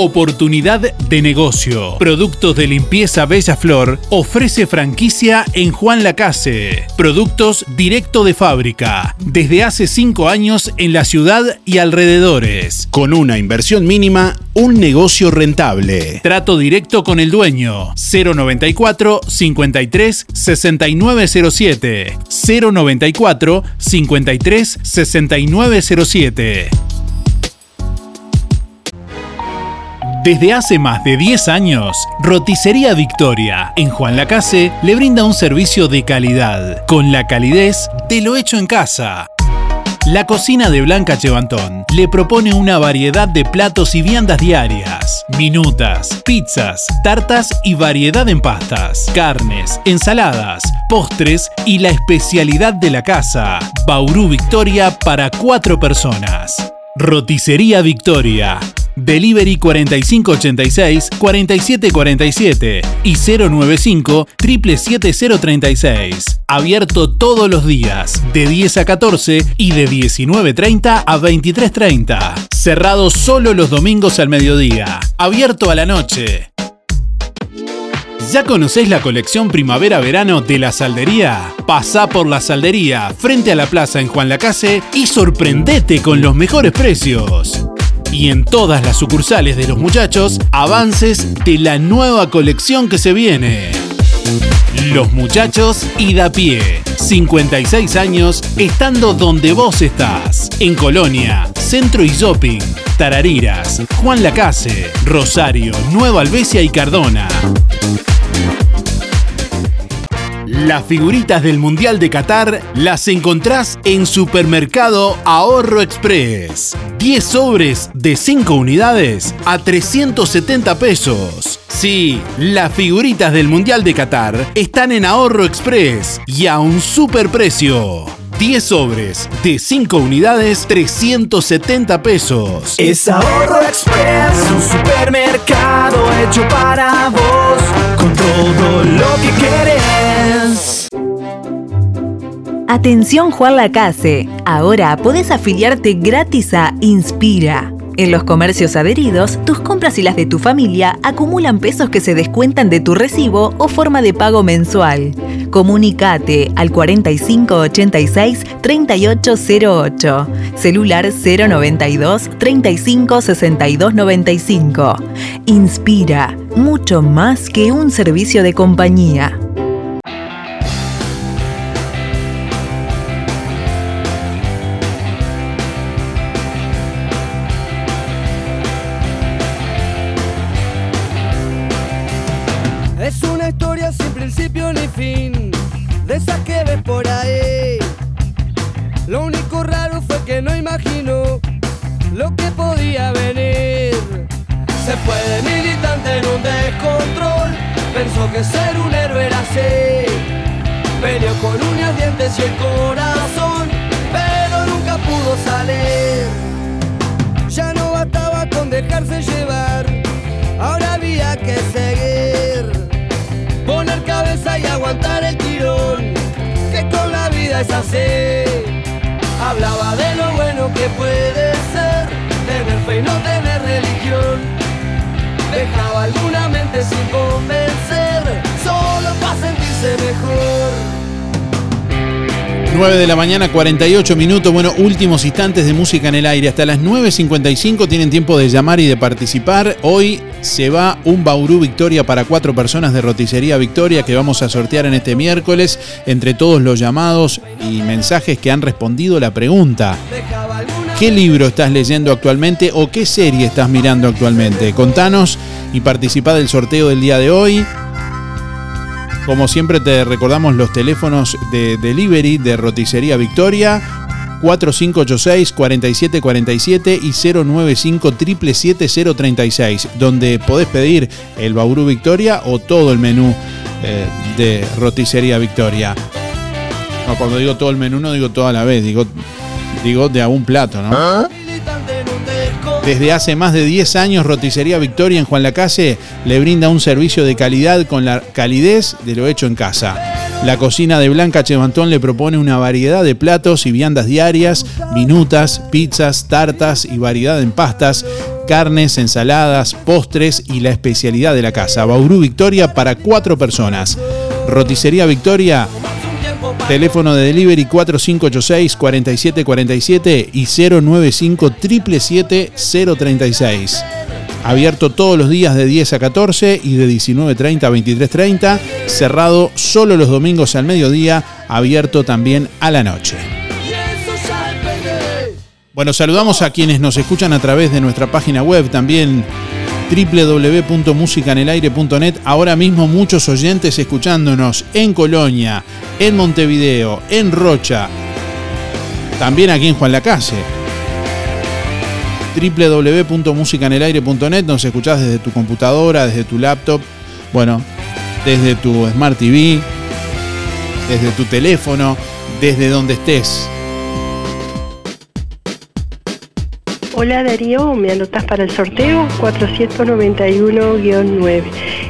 Oportunidad de negocio. Productos de limpieza Bella Flor ofrece franquicia en Juan Lacase. Productos directo de fábrica. Desde hace 5 años en la ciudad y alrededores. Con una inversión mínima, un negocio rentable. Trato directo con el dueño. 094 53 6907. 094 53 6907. Desde hace más de 10 años, Roticería Victoria en Juan Lacase le brinda un servicio de calidad, con la calidez de lo hecho en casa. La cocina de Blanca Chevantón le propone una variedad de platos y viandas diarias, minutas, pizzas, tartas y variedad en pastas, carnes, ensaladas, postres y la especialidad de la casa, Bauru Victoria para cuatro personas. Roticería Victoria. Delivery 4586-4747 y 095 77036. Abierto todos los días, de 10 a 14 y de 19.30 a 23.30. Cerrado solo los domingos al mediodía. Abierto a la noche. ¿Ya conocés la colección primavera-verano de la Saldería? Pasá por la Saldería, frente a la plaza en Juan Lacase y sorprendete con los mejores precios. Y en todas las sucursales de los muchachos, avances de la nueva colección que se viene. Los muchachos y da pie. 56 años estando donde vos estás. En Colonia, Centro y Shopping, Tarariras, Juan Lacase, Rosario, Nueva Albesia y Cardona. Las figuritas del Mundial de Qatar las encontrás en Supermercado Ahorro Express. 10 sobres de 5 unidades a 370 pesos. Sí, las figuritas del Mundial de Qatar están en Ahorro Express y a un superprecio. 10 sobres de 5 unidades, 370 pesos. Es Ahorro Express, un supermercado hecho para vos, con todo lo que querés. Atención Juan Lacase, ahora podés afiliarte gratis a Inspira. En los comercios adheridos, tus compras y las de tu familia acumulan pesos que se descuentan de tu recibo o forma de pago mensual. Comunicate al 4586 3808, celular 092 35 62 95. Inspira, mucho más que un servicio de compañía. Hablaba de lo bueno que puede ser, tener fe y no tener religión. Dejaba alguna mente sin convencer, solo para sentirse mejor. 9 de la mañana, 48 minutos. Bueno, últimos instantes de música en el aire. Hasta las 9.55 tienen tiempo de llamar y de participar. Hoy se va un Bauru Victoria para cuatro personas de Roticería Victoria que vamos a sortear en este miércoles entre todos los llamados y mensajes que han respondido la pregunta. ¿Qué libro estás leyendo actualmente o qué serie estás mirando actualmente? Contanos y participa del sorteo del día de hoy. Como siempre te recordamos los teléfonos de delivery de Roticería Victoria 4586-4747 y 095-777-036, donde podés pedir el Bauru Victoria o todo el menú eh, de Roticería Victoria. No, cuando digo todo el menú no digo toda la vez, digo, digo de a un plato, ¿no? Desde hace más de 10 años, Roticería Victoria en Juan Lacase le brinda un servicio de calidad con la calidez de lo hecho en casa. La cocina de Blanca Chevantón le propone una variedad de platos y viandas diarias, minutas, pizzas, tartas y variedad en pastas, carnes, ensaladas, postres y la especialidad de la casa. Bauru Victoria para cuatro personas. Roticería Victoria, teléfono de delivery 4586-4747 y 095 036 Abierto todos los días de 10 a 14 y de 19.30 a 23.30. Cerrado solo los domingos al mediodía. Abierto también a la noche. Bueno, saludamos a quienes nos escuchan a través de nuestra página web también www.musicanelaire.net. Ahora mismo muchos oyentes escuchándonos en Colonia, en Montevideo, en Rocha, también aquí en Juan Lacase www.musicanelaire.net, nos escuchás desde tu computadora, desde tu laptop, bueno, desde tu Smart TV, desde tu teléfono, desde donde estés. Hola Darío, me anotas para el sorteo 491-9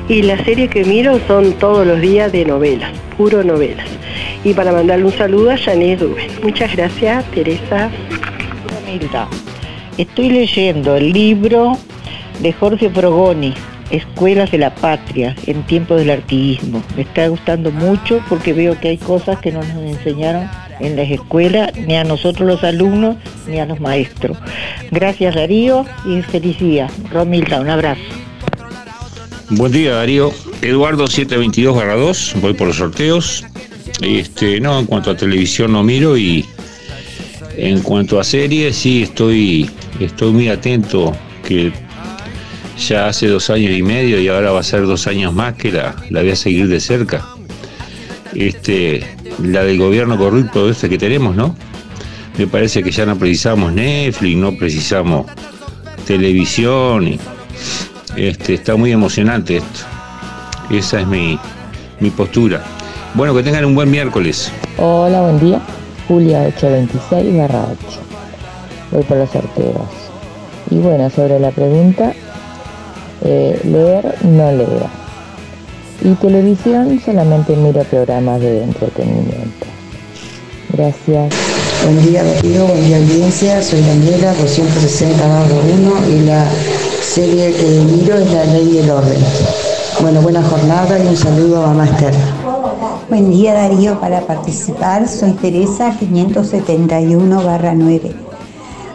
y la serie que miro son todos los días de novelas, puro novelas. Y para mandarle un saludo a Janet Rubén. Muchas gracias, Teresa. Milda. Estoy leyendo el libro de Jorge Frogoni, Escuelas de la Patria en tiempos del artiguismo. Me está gustando mucho porque veo que hay cosas que no nos enseñaron en las escuelas, ni a nosotros los alumnos, ni a los maestros. Gracias Darío y feliz día. Romilda, un abrazo. Buen día Darío. Eduardo 722-2, voy por los sorteos. Este, no, en cuanto a televisión no miro y en cuanto a series sí estoy, estoy muy atento que ya hace dos años y medio y ahora va a ser dos años más que la, la voy a seguir de cerca. este, la del gobierno corrupto este que tenemos, ¿no? Me parece que ya no precisamos Netflix, no precisamos televisión. Y, este, está muy emocionante esto. Esa es mi, mi postura. Bueno, que tengan un buen miércoles. Hola, buen día. Julia 826 barra 8. Voy por los sorteos. Y bueno, sobre la pregunta, eh, leer no leo. Y televisión solamente miro programas de entretenimiento. Gracias. Buen día Darío, buen día audiencia, soy Daniela, 260 1 y la serie que miro es La Ley y el Orden. Bueno, buena jornada y un saludo a Master. Buen día Darío, para participar soy Teresa 571 9.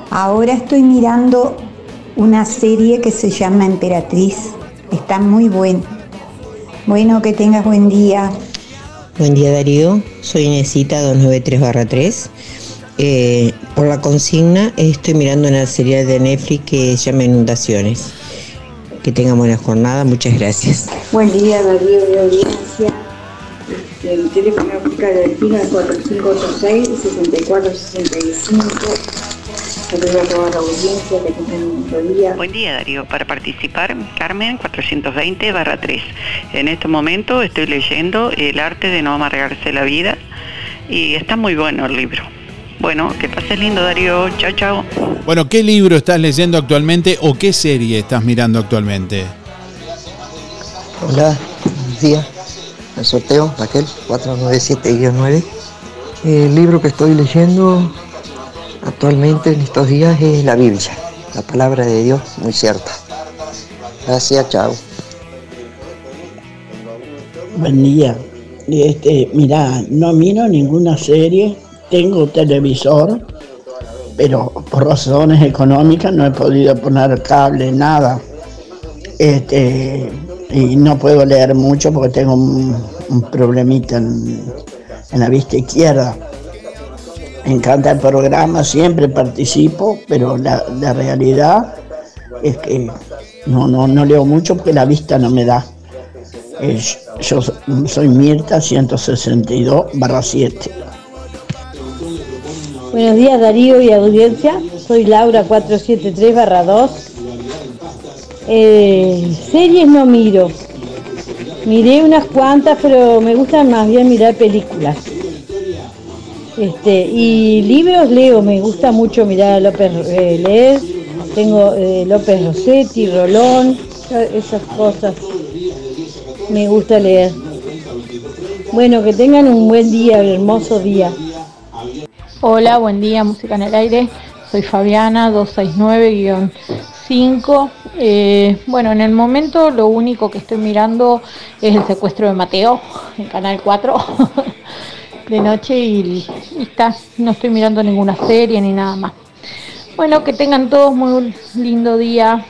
Ahora estoy mirando una serie que se llama Emperatriz. Está muy buena. Bueno, que tengas buen día. Buen día Darío, soy Inesita 293 eh, por la consigna estoy mirando una serie de Netflix que se llama Inundaciones. Que tengan buena jornada, muchas gracias. Buen día Darío de audiencia. Este, el teléfono de Delfina 4586 6465 Buen día Darío, para participar Carmen 420 barra 3. En este momento estoy leyendo El arte de no amargarse la vida y está muy bueno el libro. Bueno, que pases lindo Darío, chao chao. Bueno, ¿qué libro estás leyendo actualmente o qué serie estás mirando actualmente? Hola, buenos días. El sorteo, Raquel, 497-9. El libro que estoy leyendo actualmente en estos días es la Biblia, la palabra de Dios, muy cierta. Gracias, chao. Buen día. Este, mira, no miro ninguna serie, tengo televisor, pero por razones económicas no he podido poner cable, nada. Este, y no puedo leer mucho porque tengo un, problemita en, en la vista izquierda me encanta el programa, siempre participo, pero la, realidad es que no, no, no, leo mucho porque la vista no me da. yo soy Mirta 162 barra 7. Buenos días Darío y audiencia, soy Laura 473 barra 2. Eh, series no miro, miré unas cuantas, pero me gusta más bien mirar películas. Este, y libros leo, me gusta mucho mirar a López eh, leer, tengo eh, López Rossetti, Rolón, esas cosas. Me gusta leer. Bueno, que tengan un buen día, un hermoso día. Hola, buen día, Música en el Aire. Soy Fabiana, 269-5. Eh, bueno, en el momento lo único que estoy mirando es el secuestro de Mateo en Canal 4. [laughs] de noche y, está, no estoy mirando ninguna serie ni nada más. Bueno, que tengan todos muy lindo día.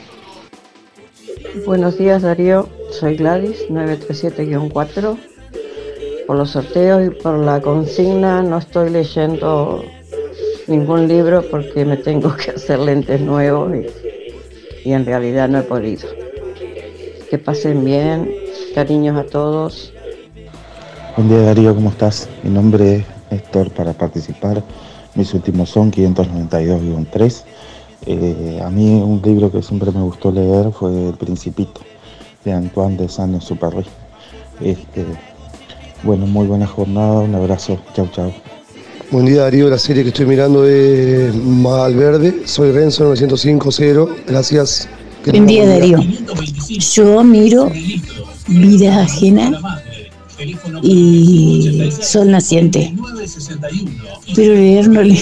Buenos días Darío, soy Gladys 937-4. Por los sorteos y por la consigna no estoy leyendo ningún libro porque me tengo que hacer lentes nuevos y, y en realidad no he podido. Que pasen bien, cariños a todos Buen día Darío, ¿cómo estás? Mi nombre es Néstor para participar. Mis últimos son 592-3. Eh, a mí un libro que siempre me gustó leer fue El Principito de Antoine de Saint-Exupéry. Este, bueno, muy buena jornada, un abrazo, chau chau. Buen día Darío, la serie que estoy mirando es Malverde, soy Renzo 905 gracias. Buen día Darío, yo miro Vida Ajena y Sol Naciente. Pero leer no leo.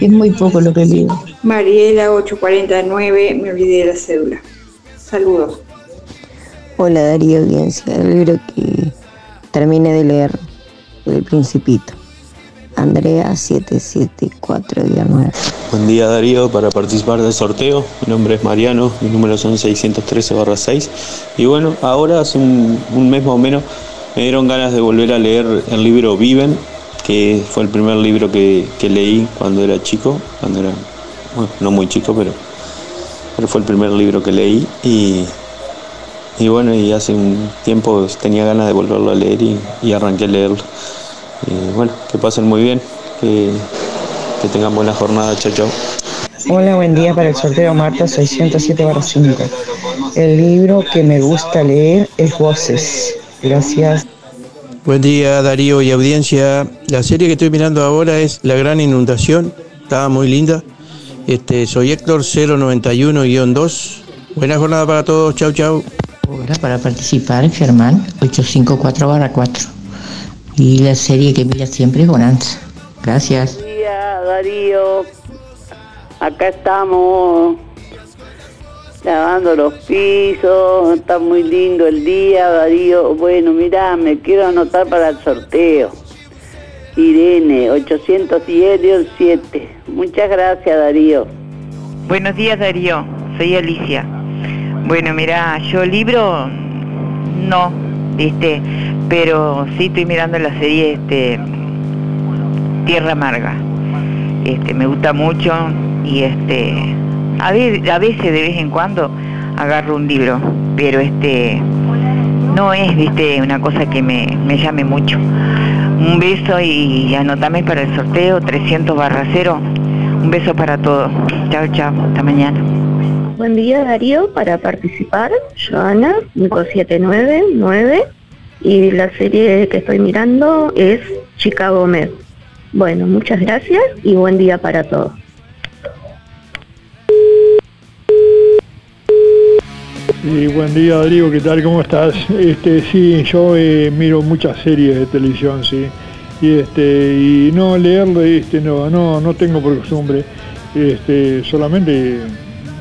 Es muy poco lo que leo. Mariela 849, me olvidé de la cédula. Saludos. Hola Darío Audiencia, libro que terminé de leer, El Principito. Andrea 774-9. Buen día Darío, para participar del sorteo. Mi nombre es Mariano, mi número son 613-6. Y bueno, ahora hace un, un mes más o menos me dieron ganas de volver a leer el libro Viven, que fue el primer libro que, leí cuando era chico, cuando era, bueno, no muy chico, pero, pero fue el primer libro que leí y, y bueno, y hace un tiempo tenía ganas de volverlo a leer y, arranqué a leerlo. Y bueno, que pasen muy bien, que, que tengan buena jornada, chao chao. Hola, buen día para el sorteo Marta 607 5. El libro que me gusta leer es Voces. Gracias. Buen día Darío y audiencia. La serie que estoy mirando ahora es La Gran Inundación. Está muy linda. Este, soy Héctor 091-2. Buena jornada para todos. Chau, chau. Hola, para participar, Germán 854-4. Y la serie que mira siempre es Bonanza. Gracias. Buen día, Darío. Acá estamos lavando los pisos, está muy lindo el día, Darío. Bueno, mira, me quiero anotar para el sorteo. Irene, 810-7. Muchas gracias, Darío. Buenos días, Darío. Soy Alicia. Bueno, mira, yo libro no, viste, pero sí estoy mirando la serie este Tierra Amarga. Este, me gusta mucho y este a, veces de vez en cuando agarro un libro, pero este no es, viste, una cosa que me, llame mucho. Un beso y anotame para el sorteo 300 barra 0. Un beso para todos. Chao, chao. Hasta mañana. Buen día Darío, para participar, Joana 5799 y la serie que estoy mirando es Chicago Med. Bueno, muchas gracias y buen día para todos. Y buen día Darío, ¿qué tal? ¿Cómo estás? Este, sí, yo eh, miro muchas series de televisión, sí. Y este, y no leer, este, no, no, no tengo por costumbre. Este, solamente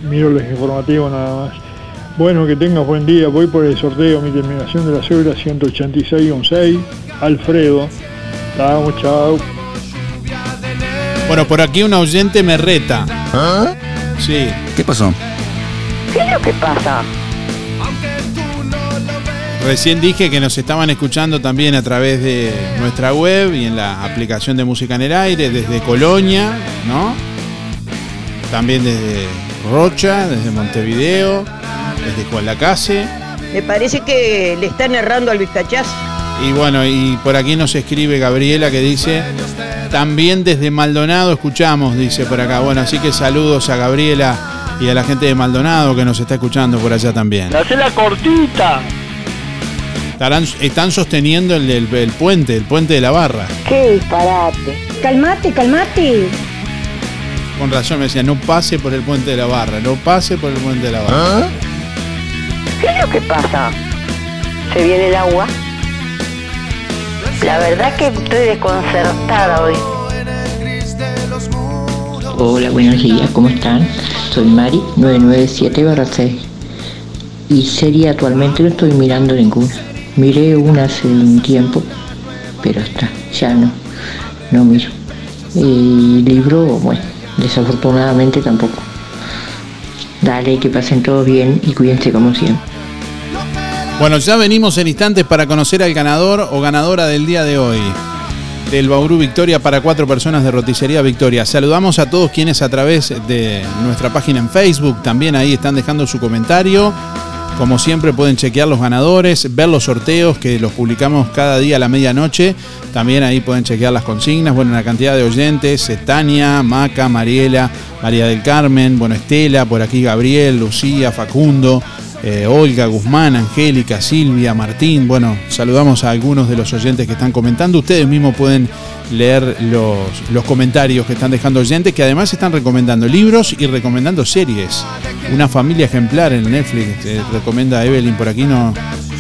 miro los informativos nada más. Bueno, que tengas buen día. Voy por el sorteo, mi terminación de la cédula 186-6, Alfredo. Chao, chao. Bueno, por aquí un oyente me reta. ¿Ah? Sí. ¿Qué pasó? ¿Qué es lo que pasa? Recién dije que nos estaban escuchando también a través de nuestra web y en la aplicación de Música en el Aire, desde Colonia, ¿no? También desde Rocha, desde Montevideo, desde Juan Lacase. Me parece que le están errando al vistachaz. Y bueno, y por aquí nos escribe Gabriela que dice, también desde Maldonado escuchamos, dice por acá. Bueno, así que saludos a Gabriela y a la gente de Maldonado que nos está escuchando por allá también. Hace la cortita están sosteniendo el, puente, el puente de la barra. Qué disparate. Calmate, calmate. Con razón me decía, no pase por el puente de la barra, no pase por el puente de la barra. ¿Ah? ¿Qué es lo que pasa? ¿Se viene el agua? La verdad que estoy desconcertada hoy. Hola, buenos días, ¿cómo están? Soy Mari, 997-6. Y serie actualmente no estoy mirando ninguna. Miré una hace un tiempo, pero está, ya no, no miro. Y libro, bueno, desafortunadamente tampoco. Dale, que pasen todo bien y cuídense como siempre. Bueno, ya venimos en instantes para conocer al ganador o ganadora del día de hoy. Del Bauru Victoria para cuatro personas de Roticería Victoria. Saludamos a todos quienes a través de nuestra página en Facebook también ahí están dejando su comentario como siempre pueden chequear los ganadores, ver los sorteos que los publicamos cada día a la medianoche. También ahí pueden chequear las consignas. Bueno, una cantidad de oyentes. Tania, Maca, Mariela, María del Carmen, bueno, Estela, por aquí Gabriel, Lucía, Facundo, eh, Olga, Guzmán, Angélica, Silvia, Martín. Bueno, saludamos a algunos de los oyentes que están comentando. Ustedes mismos pueden leer los, los comentarios que están dejando oyentes, que además están recomendando libros y recomendando series. Una familia ejemplar en Netflix, eh, recomienda Evelyn, por aquí no,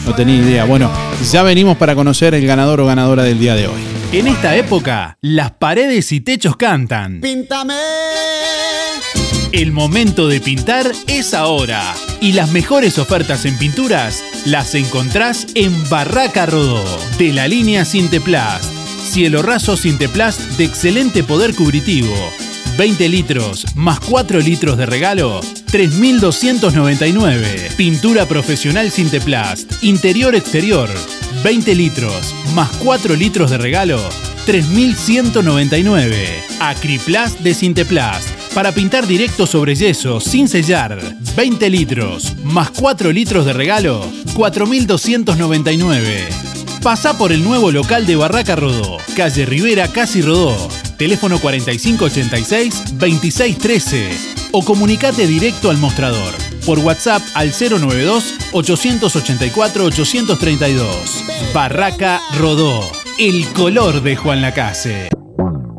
no tenía idea. Bueno, ya venimos para conocer el ganador o ganadora del día de hoy. En esta época, las paredes y techos cantan. Píntame. El momento de pintar es ahora. Y las mejores ofertas en pinturas las encontrás en Barraca Rodó, de la línea Sinteplast Cielo raso Sinteplast de excelente poder cubritivo. 20 litros más 4 litros de regalo, 3.299. Pintura profesional Sinteplast, interior-exterior. 20 litros más 4 litros de regalo, 3199. Acriplast de Sinteplast. Para pintar directo sobre yeso, sin sellar. 20 litros, más 4 litros de regalo, 4299. Pasa por el nuevo local de Barraca Rodó, calle Rivera, Casi Rodó. Teléfono 4586-2613. O comunicate directo al mostrador por WhatsApp al 092-884-832. Barraca Rodó, el color de Juan Lacase.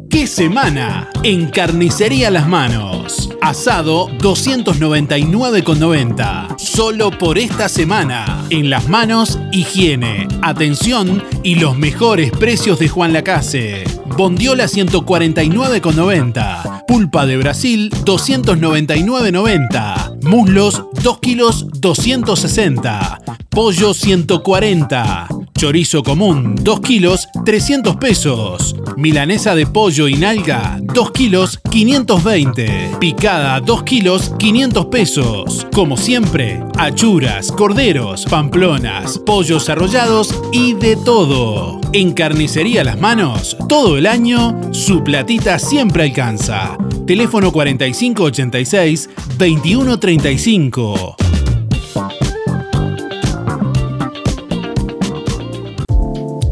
¡Qué semana! En Carnicería Las Manos. Asado 299,90. Solo por esta semana. En Las Manos, higiene, atención y los mejores precios de Juan Lacase. Bondiola 149,90. Pulpa de Brasil 299,90. Muslos 2 kilos 260. Pollo 140. Chorizo común 2 kilos 300 pesos. Milanesa de pollo y nalga 2 kilos 520. Picada 2 kilos 500 pesos. Como siempre, achuras, corderos, pamplonas, pollos arrollados y de todo. En Carnicería Las Manos, todo el año, su platita siempre alcanza. Teléfono 4586 2135.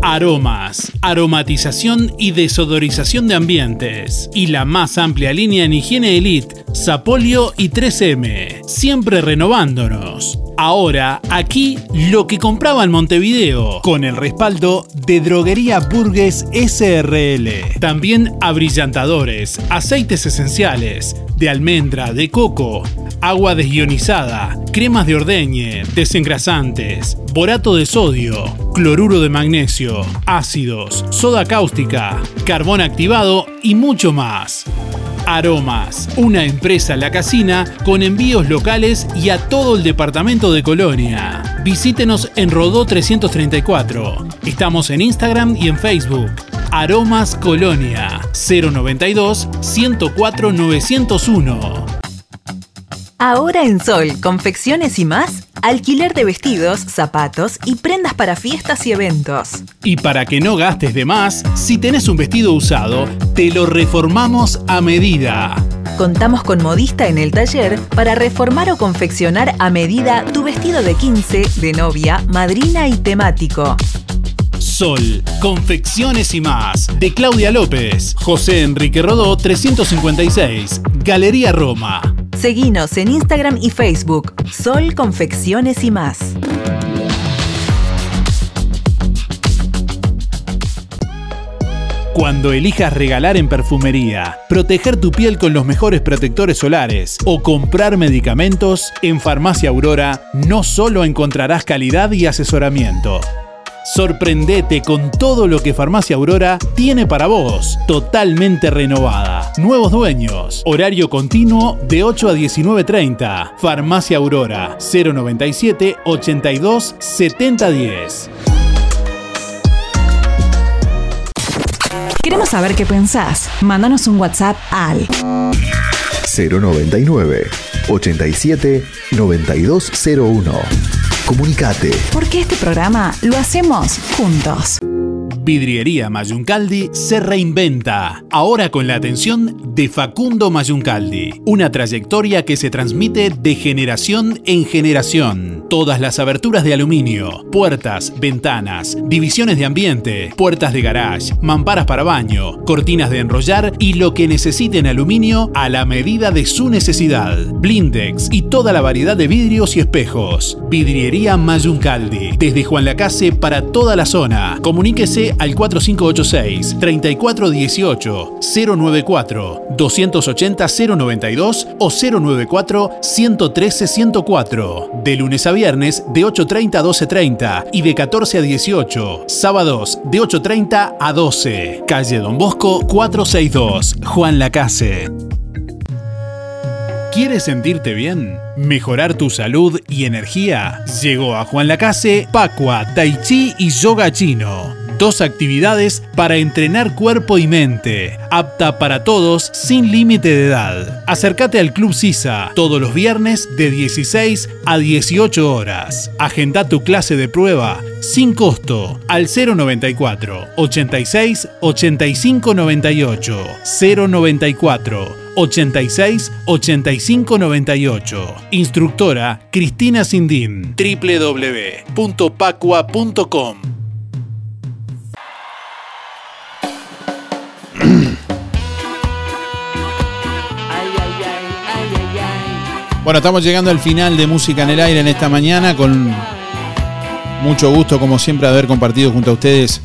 Aromas, aromatización y desodorización de ambientes. Y la más amplia línea en higiene elite, Sapolio y 3M. Siempre renovándonos. Ahora, aquí, lo que compraba en Montevideo, con el respaldo de Droguería Burgues SRL. También abrillantadores, aceites esenciales, de almendra, de coco, agua desionizada, cremas de ordeñe, desengrasantes, borato de sodio, cloruro de magnesio, ácidos, soda cáustica, carbón activado y mucho más. Aromas, una empresa La Casina con envíos locales y a todo el departamento de Colonia. Visítenos en Rodó 334. Estamos en Instagram y en Facebook. Aromas Colonia 092 104 901. Ahora en Sol, confecciones y más, alquiler de vestidos, zapatos y prendas para fiestas y eventos. Y para que no gastes de más, si tenés un vestido usado, te lo reformamos a medida. Contamos con modista en el taller para reformar o confeccionar a medida tu vestido de 15, de novia, madrina y temático. Sol, confecciones y más. De Claudia López, José Enrique Rodó 356, Galería Roma. Seguinos en Instagram y Facebook. Sol Confecciones y más. Cuando elijas regalar en perfumería, proteger tu piel con los mejores protectores solares o comprar medicamentos, en Farmacia Aurora no solo encontrarás calidad y asesoramiento. Sorprendete con todo lo que Farmacia Aurora tiene para vos, totalmente renovada. Nuevos dueños, horario continuo de 8 a 19.30. Farmacia Aurora 097 82 7010. Queremos saber qué pensás. Mándanos un WhatsApp al 099 87 9201. Comunicate. Porque este programa lo hacemos juntos. Vidriería Mayuncaldi se reinventa, ahora con la atención de Facundo Mayuncaldi. Una trayectoria que se transmite de generación en generación. Todas las aberturas de aluminio, puertas, ventanas, divisiones de ambiente, puertas de garage, mamparas para baño, cortinas de enrollar y lo que necesiten aluminio a la medida de su necesidad. Blindex y toda la variedad de vidrios y espejos. Vidriería Mayuncaldi. Desde Juan Lacase para toda la zona. Comuníquese al 4586 3418 094 280 092 o 094 113 104. De lunes a viernes de 8.30 a 12.30 y de 14 a 18. Sábados de 8.30 a 12. Calle Don Bosco 462. Juan Lacase. ¿Quieres sentirte bien? ¿Mejorar tu salud y energía? Llegó a Juan Lacase, Pacua, Tai Chi y Yoga Chino Dos actividades para entrenar cuerpo y mente. Apta para todos sin límite de edad. Acércate al Club Sisa todos los viernes de 16 a 18 horas. Agenda tu clase de prueba sin costo al 094 86 85 98 094 86 85 98. Instructora Cristina Sindín. www.pacua.com. Bueno, estamos llegando al final de Música en el Aire en esta mañana con mucho gusto, como siempre, haber compartido junto a ustedes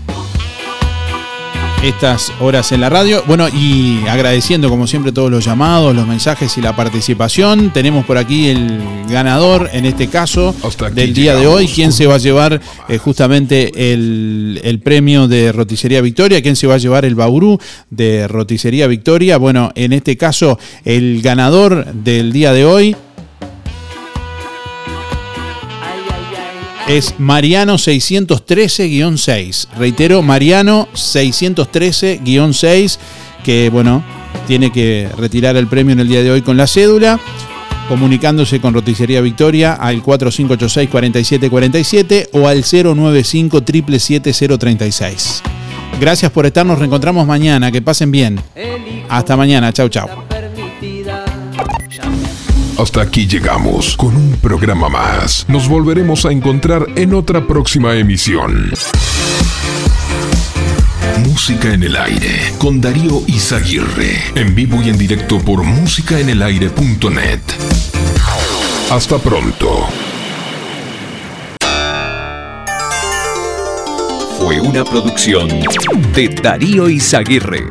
estas horas en la radio. Bueno, y agradeciendo como siempre todos los llamados, los mensajes y la participación. Tenemos por aquí el ganador, en este caso, del día de hoy. ¿Quién se va a llevar eh, justamente el, el, premio de Roticería Victoria? ¿Quién se va a llevar el Bauru de Roticería Victoria? Bueno, en este caso, el ganador del día de hoy es Mariano 613-6. Reitero, Mariano 613-6, que bueno, tiene que retirar el premio en el día de hoy con la cédula, comunicándose con Roticería Victoria al 4586-4747 o al 095 036 Gracias por estar, nos reencontramos mañana, que pasen bien. Hasta mañana, chau chau. Hasta aquí llegamos con un programa más. Nos volveremos a encontrar en otra próxima emisión. Música en el aire con Darío Izaguirre. En vivo y en directo por musicaenelaire.net. Hasta pronto. Fue una producción de Darío Izaguirre.